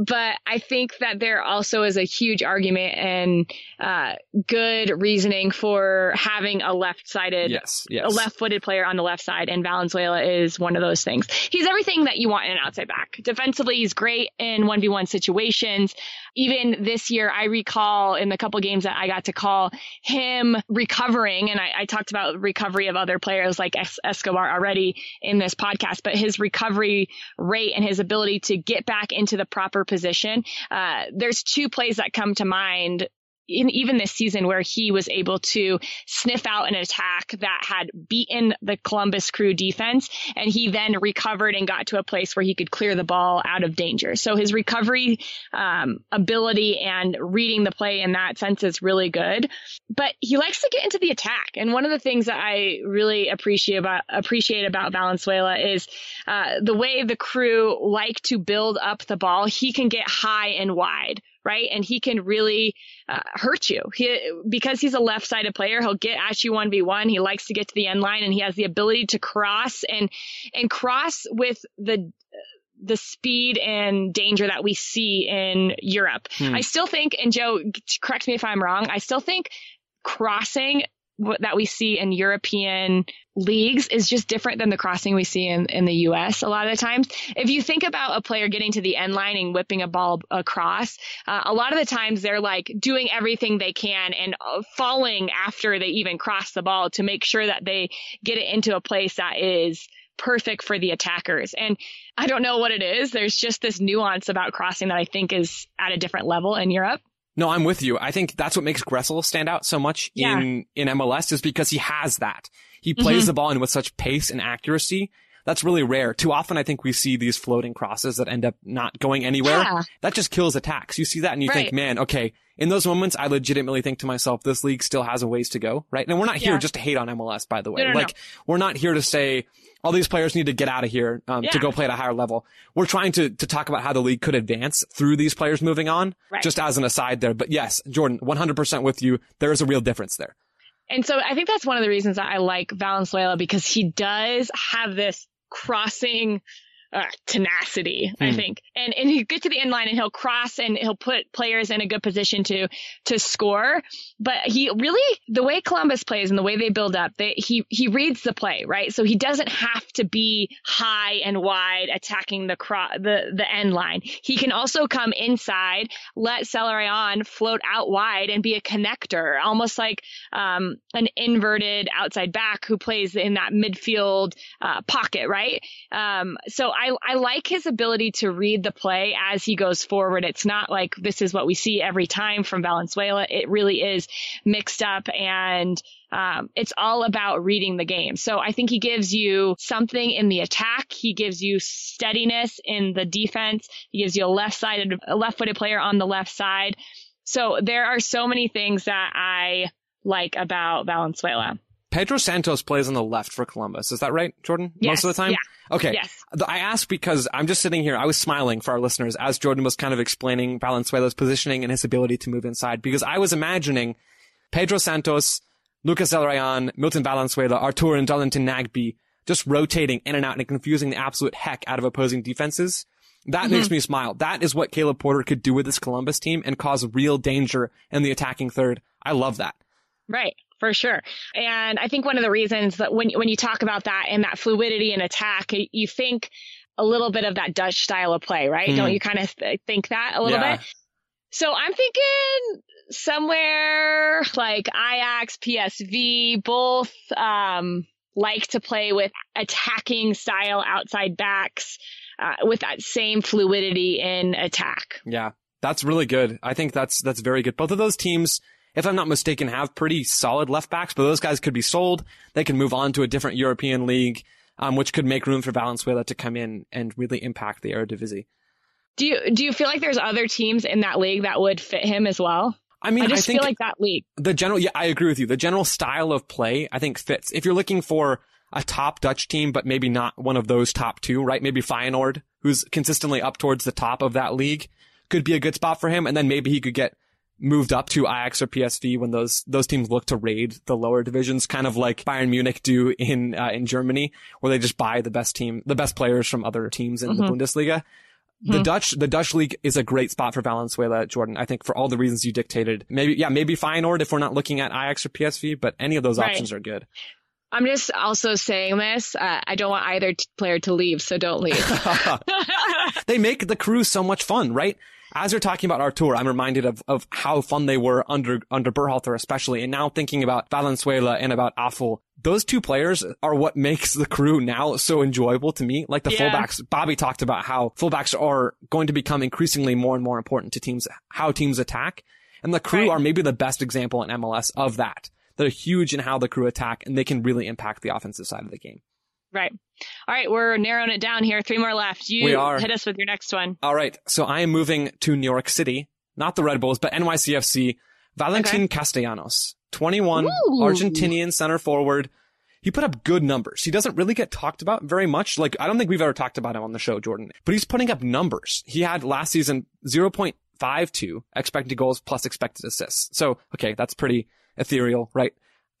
but I think that there also is a huge argument and uh, good reasoning for having a left-sided, yes, yes. a left-footed player on the left side, and Valenzuela is one of those things. He's everything that you want in an outside back. Defensively, he's great in one v one situations. Even this year, I recall in the couple games that I got to call him recovering, and I, I talked about recovery of other players like es- Escobar already in this podcast, but his recovery rate and his ability to get back into the proper position. Uh, there's two plays that come to mind in even this season where he was able to sniff out an attack that had beaten the Columbus crew defense and he then recovered and got to a place where he could clear the ball out of danger. So his recovery um, ability and reading the play in that sense is really good. But he likes to get into the attack. And one of the things that I really appreciate about appreciate about Valenzuela is uh, the way the crew like to build up the ball. He can get high and wide right? And he can really uh, hurt you. He, because he's a left-sided player, he'll get at you 1v1. He likes to get to the end line and he has the ability to cross and, and cross with the, the speed and danger that we see in Europe. Hmm. I still think, and Joe, correct me if I'm wrong, I still think crossing that we see in European leagues is just different than the crossing we see in, in the US a lot of the times. If you think about a player getting to the end line and whipping a ball across, uh, a lot of the times they're like doing everything they can and uh, falling after they even cross the ball to make sure that they get it into a place that is perfect for the attackers. And I don't know what it is. There's just this nuance about crossing that I think is at a different level in Europe. No, I'm with you. I think that's what makes Gressel stand out so much yeah. in, in MLS is because he has that. He plays mm-hmm. the ball in with such pace and accuracy. That's really rare. Too often, I think we see these floating crosses that end up not going anywhere. Yeah. That just kills attacks. You see that and you right. think, man, okay, in those moments, I legitimately think to myself, this league still has a ways to go, right? And we're not here yeah. just to hate on MLS, by the way. No, no, like, no. we're not here to say, all these players need to get out of here um, yeah. to go play at a higher level. We're trying to to talk about how the league could advance through these players moving on, right. just as an aside there. But yes, Jordan, 100% with you. There is a real difference there. And so I think that's one of the reasons that I like Valenzuela because he does have this crossing uh, tenacity, I hmm. think. And and he get to the end line and he'll cross and he'll put players in a good position to to score. But he really the way Columbus plays and the way they build up, they, he he reads the play right. So he doesn't have to be high and wide attacking the cro- the the end line. He can also come inside, let Zelarayan float out wide and be a connector, almost like um, an inverted outside back who plays in that midfield uh, pocket, right? Um, so I, I like his ability to read the play as he goes forward. It's not like this is what we see every time from Valenzuela. It really is mixed up and um, it's all about reading the game. So I think he gives you something in the attack. He gives you steadiness in the defense. He gives you a left sided, a left footed player on the left side. So there are so many things that I like about Valenzuela. Pedro Santos plays on the left for Columbus. Is that right, Jordan? Yes, Most of the time? Yeah. Okay. Yes. I ask because I'm just sitting here. I was smiling for our listeners as Jordan was kind of explaining Valenzuela's positioning and his ability to move inside because I was imagining Pedro Santos, Lucas Zelarayan, Milton Valenzuela, Artur and Darlington Nagbe just rotating in and out and confusing the absolute heck out of opposing defenses. That mm-hmm. makes me smile. That is what Caleb Porter could do with this Columbus team and cause real danger in the attacking third. I love that. Right for sure. And I think one of the reasons that when when you talk about that and that fluidity and attack, you think a little bit of that Dutch style of play, right? Mm. Don't you kind of th- think that a little yeah. bit? So I'm thinking somewhere like Ajax, PSV, both um, like to play with attacking style outside backs uh, with that same fluidity in attack. Yeah, that's really good. I think that's that's very good. Both of those teams if I'm not mistaken, have pretty solid left backs, but those guys could be sold. They can move on to a different European league, um, which could make room for Valenzuela to come in and really impact the Eredivisie. Do you do you feel like there's other teams in that league that would fit him as well? I mean, I just I feel like that league. The general, yeah, I agree with you. The general style of play, I think fits. If you're looking for a top Dutch team, but maybe not one of those top two, right? Maybe Feyenoord, who's consistently up towards the top of that league, could be a good spot for him. And then maybe he could get moved up to Ajax or PSV when those those teams look to raid the lower divisions, kind of like Bayern Munich do in uh, in Germany, where they just buy the best team, the best players from other teams in mm-hmm. the Bundesliga. The mm-hmm. Dutch, the Dutch league is a great spot for Valenzuela, Jordan. I think for all the reasons you dictated. Maybe, yeah, maybe Feyenoord if we're not looking at Ajax or PSV, but any of those right. options are good. I'm just also saying this. Uh, I don't want either t- player to leave, so don't leave. they make the crew so much fun, right? As you're talking about Artur, I'm reminded of, of how fun they were under, under Berhalter especially. And now thinking about Valenzuela and about Afful, those two players are what makes the crew now so enjoyable to me. Like the yeah. fullbacks, Bobby talked about how fullbacks are going to become increasingly more and more important to teams, how teams attack. And the crew right. are maybe the best example in MLS of that. They're huge in how the crew attack and they can really impact the offensive side of the game. Right. All right, we're narrowing it down here. Three more left. You we are. hit us with your next one. All right. So I am moving to New York City, not the Red Bulls, but NYCFC. Valentin okay. Castellanos, 21, Ooh. Argentinian center forward. He put up good numbers. He doesn't really get talked about very much. Like, I don't think we've ever talked about him on the show, Jordan, but he's putting up numbers. He had last season 0.52 expected goals plus expected assists. So, okay, that's pretty ethereal, right?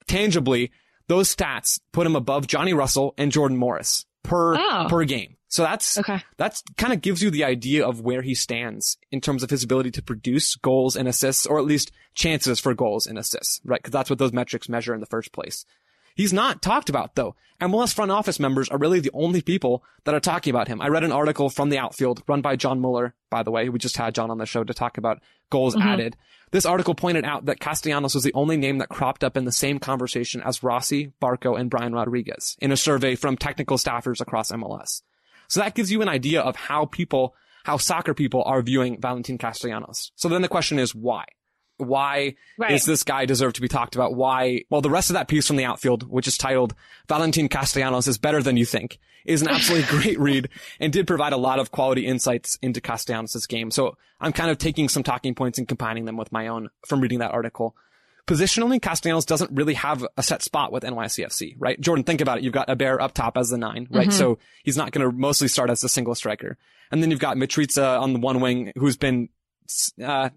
Tangibly, those stats put him above Johnny Russell and Jordan Morris per, oh. per game. So that's, Okay. that's kind of gives you the idea of where he stands in terms of his ability to produce goals and assists, or at least chances for goals and assists, right? Cause that's what those metrics measure in the first place. He's not talked about though. MLS front office members are really the only people that are talking about him. I read an article from the outfield run by John Mueller, by the way. We just had John on the show to talk about goals mm-hmm. added. This article pointed out that Castellanos was the only name that cropped up in the same conversation as Rossi, Barco, and Brian Rodriguez in a survey from technical staffers across MLS. So that gives you an idea of how people, how soccer people are viewing Valentin Castellanos. So then the question is why? Why Right. is this guy deserve to be talked about? Why? Well, the rest of that piece from the outfield, which is titled Valentin Castellanos is better than you think, is an absolutely great read and did provide a lot of quality insights into Castellanos' game. So I'm kind of taking some talking points and combining them with my own from reading that article. Positionally, Castellanos doesn't really have a set spot with NYCFC, right? Jordan, think about it. You've got Héber up top as the nine, right? So he's not going to mostly start as a single striker. And then you've got Mitriță on the one wing who's been, uh,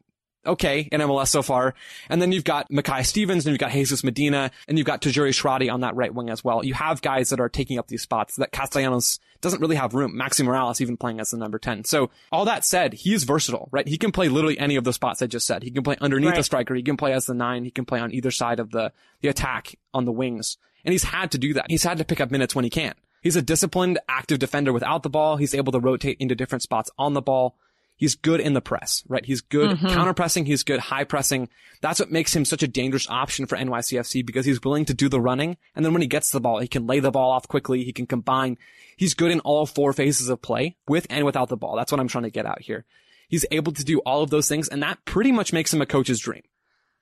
okay in MLS so far. And then you've got Makai Stevens and you've got Jesus Medina and you've got Tajouri-Shradi on that right wing as well. You have guys that are taking up these spots that Castellanos doesn't really have room. Maxi Morales even playing as the number 10. So all that said, he is versatile, right? He can play literally any of the spots I just said. He can play underneath the striker. He can play as the nine. He can play on either side of the, the attack on the wings. And he's had to do that. He's had to pick up minutes when he can. He's a disciplined, active defender without the ball. He's able to rotate into different spots on the ball. He's good in the press, right? He's good counter pressing. He's good high pressing. That's what makes him such a dangerous option for NYCFC because he's willing to do the running. And then when he gets the ball, he can lay the ball off quickly. He can combine. He's good in all four phases of play with and without the ball. That's what I'm trying to get out here. He's able to do all of those things and that pretty much makes him a coach's dream.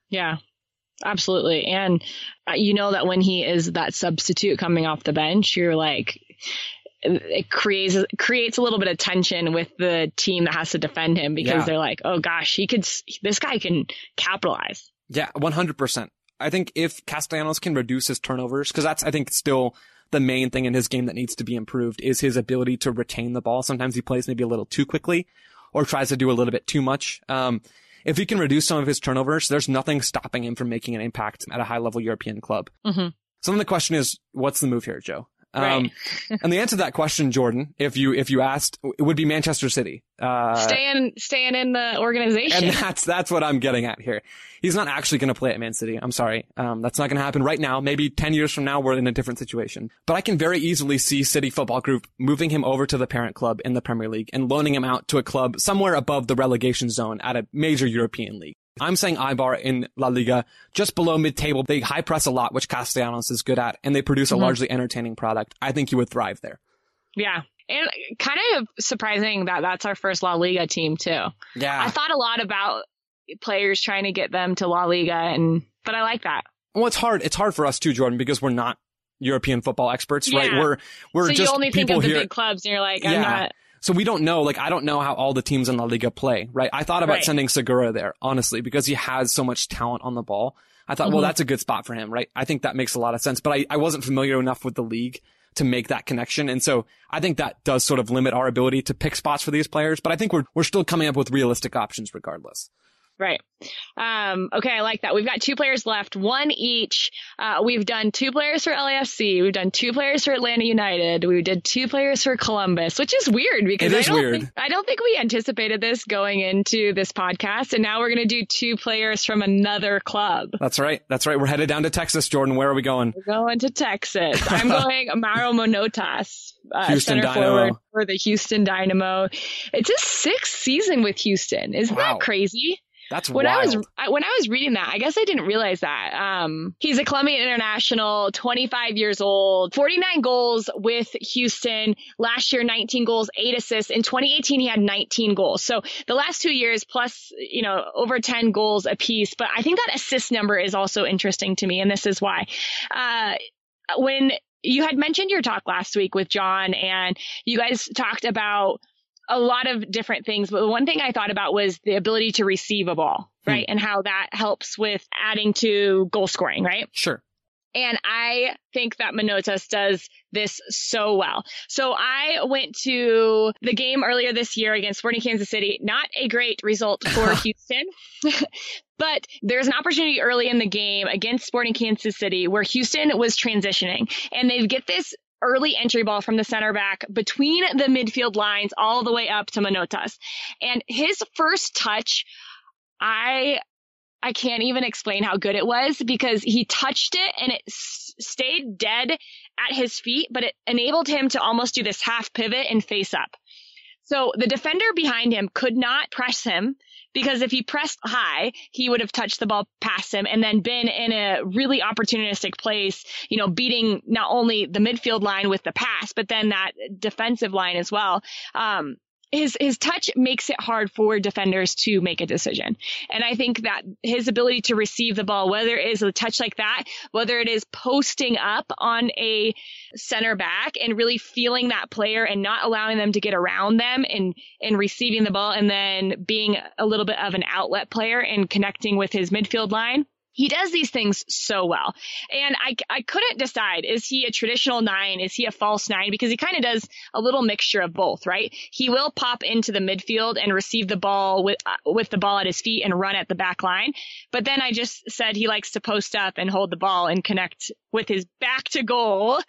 Yeah, absolutely. And uh, you know that when he is that substitute coming off the bench, you're like, it creates creates a little bit of tension with the team that has to defend him because Yeah. they're like, oh gosh, he could, this guy can capitalize. Yeah, 100%. I think if Castellanos can reduce his turnovers, because that's, I think, still the main thing in his game that needs to be improved is his ability to retain the ball. Sometimes he plays maybe a little too quickly or tries to do a little bit too much. Um, if he can reduce some of his turnovers, there's nothing stopping him from making an impact at a high level European club. Mhm. So then the question is, what's the move here, Joe? Um, Right. and the answer to that question, Jordan, if you, if you asked, it would be Manchester City. Uh, staying, staying in the organization. and that's that's what I'm getting at here. He's not actually going to play at Man City. I'm sorry. Um, that's not going to happen right now. Maybe 10 years from now, we're in a different situation. But I can very easily see City Football Group moving him over to the parent club in the Premier League and loaning him out to a club somewhere above the relegation zone at a major European league. I'm saying Eibar in La Liga, just below mid-table. They high press a lot, which Castellanos is good at, and they produce a mm-hmm. largely entertaining product. I think you would thrive there. yeah. And kind of surprising that that's our first La Liga team too. Yeah. I thought a lot about players trying to get them to La Liga and, but I like that. Well, it's hard. It's hard for us too, Jordan, because we're not European football experts, right? We're we're so just you only think of the here. big clubs and you're like, I'm Yeah. not, So we don't know. Like I don't know how all the teams in La Liga play, right? I thought about Right. sending Segura there, honestly, because he has so much talent on the ball. I thought, well, Mhm. that's a good spot for him, right? I think that makes a lot of sense. But I, I wasn't familiar enough with the league to make that connection, and so I think that does sort of limit our ability to pick spots for these players. But I think we're we're still coming up with realistic options regardless. Right. Um, okay, I like that. We've got two players left, one each. Uh, we've done two players for LAFC. We've done two players for Atlanta United. We did two players for Columbus, which is weird because It I don't weird. think I don't think we anticipated this going into this podcast, and now we're going to do two players from another club. That's right. That's right. We're headed down to Texas, Jordan. Where are we going? We're going to Texas. I'm going Mauro Manotas, uh, Houston center Dynamo. forward for the Houston Dynamo. It's his sixth season with Houston. Isn't Wow. that crazy? That's when wild. I was I- when I was reading that, I guess I didn't realize that. Um, he's a Colombian international, 25 years old, 49 goals with Houston last year, 19 goals, eight assists. In 2018, he had 19 goals. So the last two years, plus you know over 10 goals apiece. But I think that assist number is also interesting to me, and this is why. Uh, when you had mentioned your talk last week with John, and you guys talked about a lot of different things, but the one thing I thought about was the ability to receive a ball, right? Hmm. And how that helps with adding to goal scoring, right? Sure. And I think that Manotas does this so well. So I went to the game earlier this year against Sporting Kansas City. Not a great result for Houston, but there's an opportunity early in the game against Sporting Kansas City where Houston was transitioning and they get this early entry ball from the center back between the midfield lines all the way up to Manotas. And his first touch, I I can't even explain how good it was because he touched it and it s- stayed dead at his feet, but it enabled him to almost do this half pivot and face up. So the defender behind him could not press him because if he pressed high, he would have touched the ball past him and then been in a really opportunistic place, you know, beating not only the midfield line with the pass, but then that defensive line as well. Um, his his touch makes it hard for defenders to make a decision. And I think that his ability to receive the ball, whether it is a touch like that, whether it is posting up on a center back and really feeling that player and not allowing them to get around them and and receiving the ball and then being a little bit of an outlet player and connecting with his midfield line he does these things so well. And I, I couldn't decide, is he a traditional nine? Is he a false nine? Because he kind of does a little mixture of both, right? He will pop into the midfield and receive the ball with, uh, with the ball at his feet and run at the back line. But then I just said he likes to post up and hold the ball and connect with his back to goal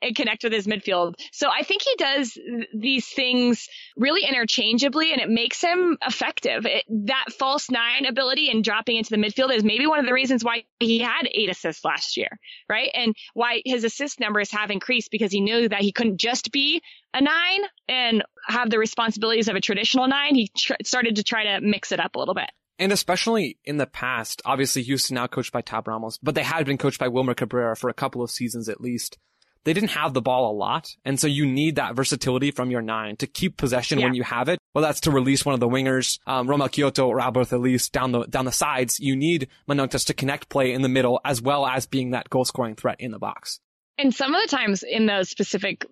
and connect with his midfield. So I think he does these things really interchangeably and it makes him effective. It, that false nine ability and dropping into the midfield is maybe one of the reasons why he had eight assists last year, right? And why his assist numbers have increased because he knew that he couldn't just be a nine and have the responsibilities of a traditional nine. He tr- started to try to mix it up a little bit. And especially in the past, obviously Houston now coached by Tab Ramos, but they had been coached by Wilmer Cabrera for a couple of seasons at least. They didn't have the ball a lot. And so you need that versatility from your nine to keep possession Yeah. when you have it. Well, that's to release one of the wingers, um, Romell Quioto or Alberth Elis down the, down the sides. You need Manotas to connect play in the middle as well as being that goal scoring threat in the box. And some of the times in those specific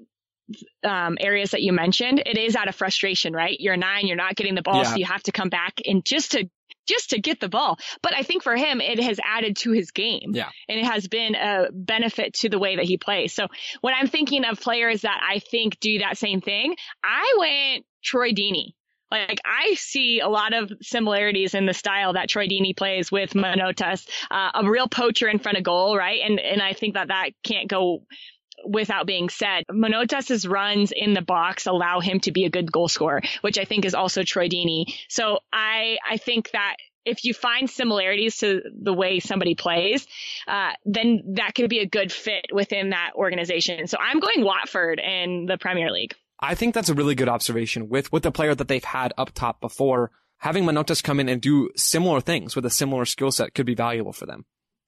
um, areas that you mentioned, it is out of frustration, right? You're nine, you're not getting the ball, Yeah. so you have to come back and just to just to get the ball. But I think for him, it has added to his game. Yeah. And it has been a benefit to the way that he plays. So when I'm thinking of players that I think do that same thing, I went Troy Deeney. Like I see a lot of similarities in the style that Troy Deeney plays with Manotas, uh, a real poacher in front of goal, right? And and I think that that can't go without being said. Manotas' runs in the box allow him to be a good goal scorer, which I think is also Troy. So I I think that if you find similarities to the way somebody plays, uh, then that could be a good fit within that organization. So I'm going Watford in the Premier League. I think that's a really good observation with, with the player that they've had up top before. Having Manotas come in and do similar things with a similar skill set could be valuable for them.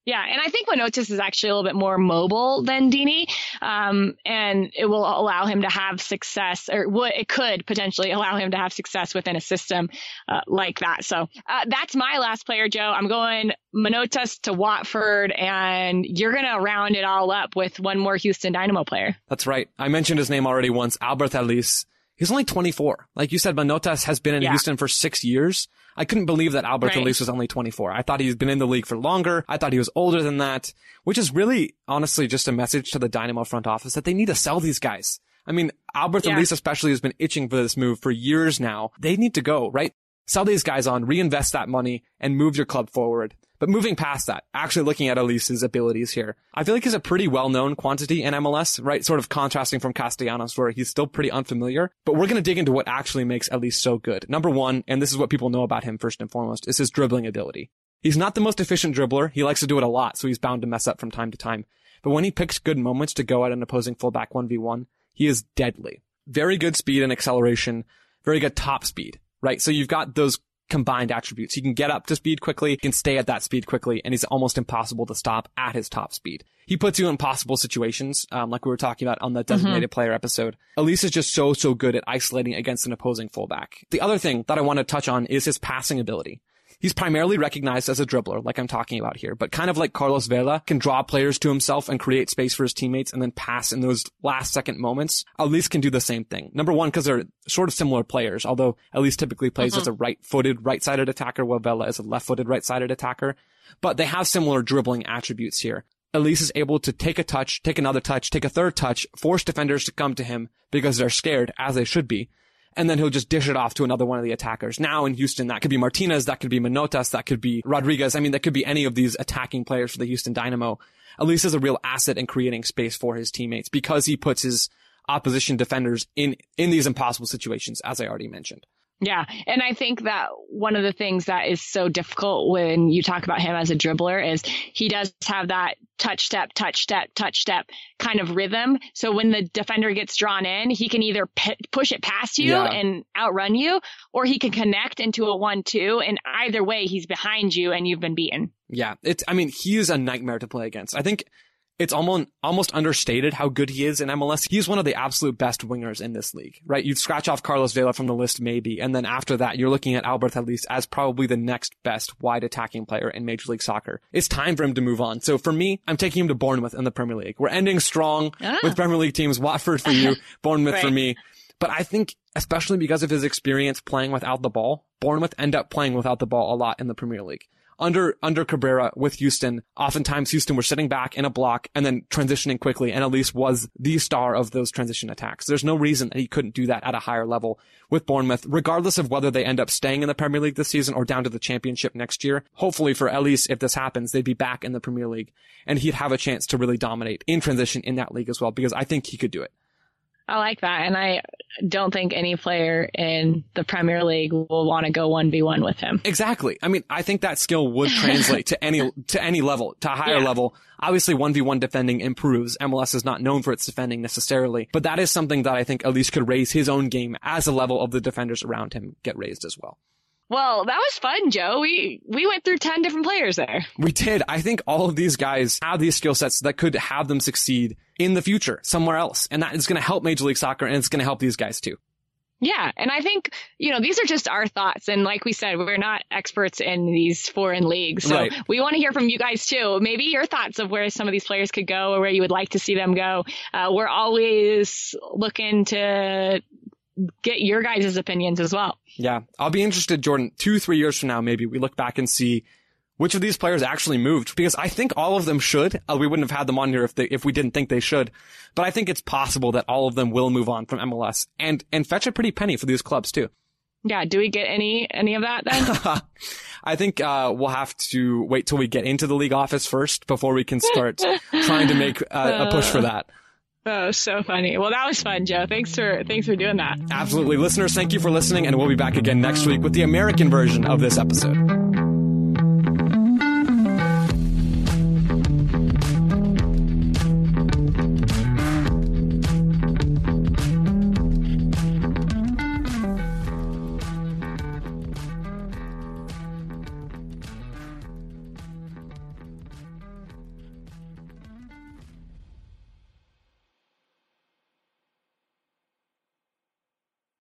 Yeah, and I think Manotas is actually a little bit more mobile than Deeney, um, and it will allow him to have success, or what it could potentially allow him to have success within a system uh, like that. So uh, that's my last player, Joe. I'm going Manotas to Watford, and you're gonna round it all up with one more Houston Dynamo player. That's right. I mentioned his name already once, Alberth Elis. He's only 24. Like you said, Manotas has been in Yeah. Houston for six years. I couldn't believe that Alberth Right. Elis was only 24. I thought he'd been in the league for longer. I thought he was older than that, which is really, honestly, just a message to the Dynamo front office that they need to sell these guys. I mean, Alberth Yeah. Elis especially has been itching for this move for years now. They need to go, right? Sell these guys on, reinvest that money, and move your club forward. But moving past that, actually looking at Elis's abilities here, I feel like he's a pretty well-known quantity in MLS, right? Sort of contrasting from Castellanos, where he's still pretty unfamiliar. But we're going to dig into what actually makes Elis so good. Number one, and this is what people know about him first and foremost, is his dribbling ability. He's not the most efficient dribbler. He likes to do it a lot, so he's bound to mess up from time to time. But when he picks good moments to go at an opposing fullback 1v1, he is deadly. Very good speed and acceleration, very good top speed, right? So you've got those combined attributes. He can get up to speed quickly, can stay at that speed quickly, and he's almost impossible to stop at his top speed. He puts you in impossible situations, um, like we were talking about on the designated player episode. Elis is just so, so good at isolating against an opposing fullback. The other thing that I want to touch on is his passing ability. He's primarily recognized as a dribbler, like I'm talking about here, but kind of like Carlos Vela can draw players to himself and create space for his teammates and then pass in those last second moments. Elis can do the same thing. Number one, because they're sort of similar players, although Elis typically plays mm-hmm. as a right-footed, right-sided attacker, while Vela is a left-footed, right-sided attacker. But they have similar dribbling attributes here. Elis is able to take a touch, take another touch, take a third touch, force defenders to come to him because they're scared, as they should be, and then he'll just dish it off to another one of the attackers. Now in Houston, that could be Martinez, that could be Manotas, that could be Rodriguez. I mean, that could be any of these attacking players for the Houston Dynamo. Elis is a real asset in creating space for his teammates because he puts his opposition defenders in, in these impossible situations, as I already mentioned. Yeah. And I think that one of the things that is so difficult when you talk about him as a dribbler is he does have that touch step, touch step, touch step kind of rhythm. So when the defender gets drawn in, he can either p- push it past you yeah. and outrun you, or he can connect into a one two. And either way, he's behind you and you've been beaten. Yeah. It's, I mean, he is a nightmare to play against. I think it's almost almost understated how good he is in MLS. He's one of the absolute best wingers in this league, right? You'd scratch off Carlos Vela from the list maybe, and then after that, you're looking at Alberth Elis as probably the next best wide attacking player in Major League Soccer. It's time for him to move on. So for me, I'm taking him to Bournemouth in the Premier League. We're ending strong ah. with Premier League teams. Watford for you, Bournemouth right. for me. But I think, especially because of his experience playing without the ball, Bournemouth end up playing without the ball a lot in the Premier League under under Cabrera with Houston, oftentimes Houston were sitting back in a block and then transitioning quickly, and Elis was the star of those transition attacks. There's no reason that he couldn't do that at a higher level with Bournemouth, regardless of whether they end up staying in the Premier League this season or down to the Championship next year. Hopefully for Elis, if this happens, they'd be back in the Premier League, and he'd have a chance to really dominate in transition in that league as well, because I think he could do it. I like that. And I don't think any player in the Premier League will want to go 1v1 with him. Exactly. I mean, I think that skill would translate to any, to any level, to a higher yeah. level. Obviously, 1v1 defending improves. MLS is not known for its defending necessarily, but that is something that I think Elis could raise his own game as the level of the defenders around him get raised as well. Well, that was fun, Joe. We we went through 10 different players there. We did. I think all of these guys have these skill sets that could have them succeed in the future somewhere else. And that is going to help Major League Soccer and it's going to help these guys too. Yeah. And I think, you know, these are just our thoughts. And like we said, we're not experts in these foreign leagues. So right. we want to hear from you guys too. Maybe your thoughts of where some of these players could go or where you would like to see them go. Uh, we're always looking to get your guys' opinions as well. Yeah. I'll be interested, Jordan, two, three years from now, maybe we look back and see which of these players actually moved because I think all of them should. Uh, we wouldn't have had them on here if they, if we didn't think they should. But I think it's possible that all of them will move on from MLS and, and fetch a pretty penny for these clubs too. Yeah. Do we get any, any of that then? I think, uh, we'll have to wait till we get into the league office first before we can start trying to make uh, a push for that. Oh, so funny. Well, that was fun, Joe. Thanks for thanks for doing that. Absolutely. Listeners, thank you for listening and we'll be back again next week with the American version of this episode.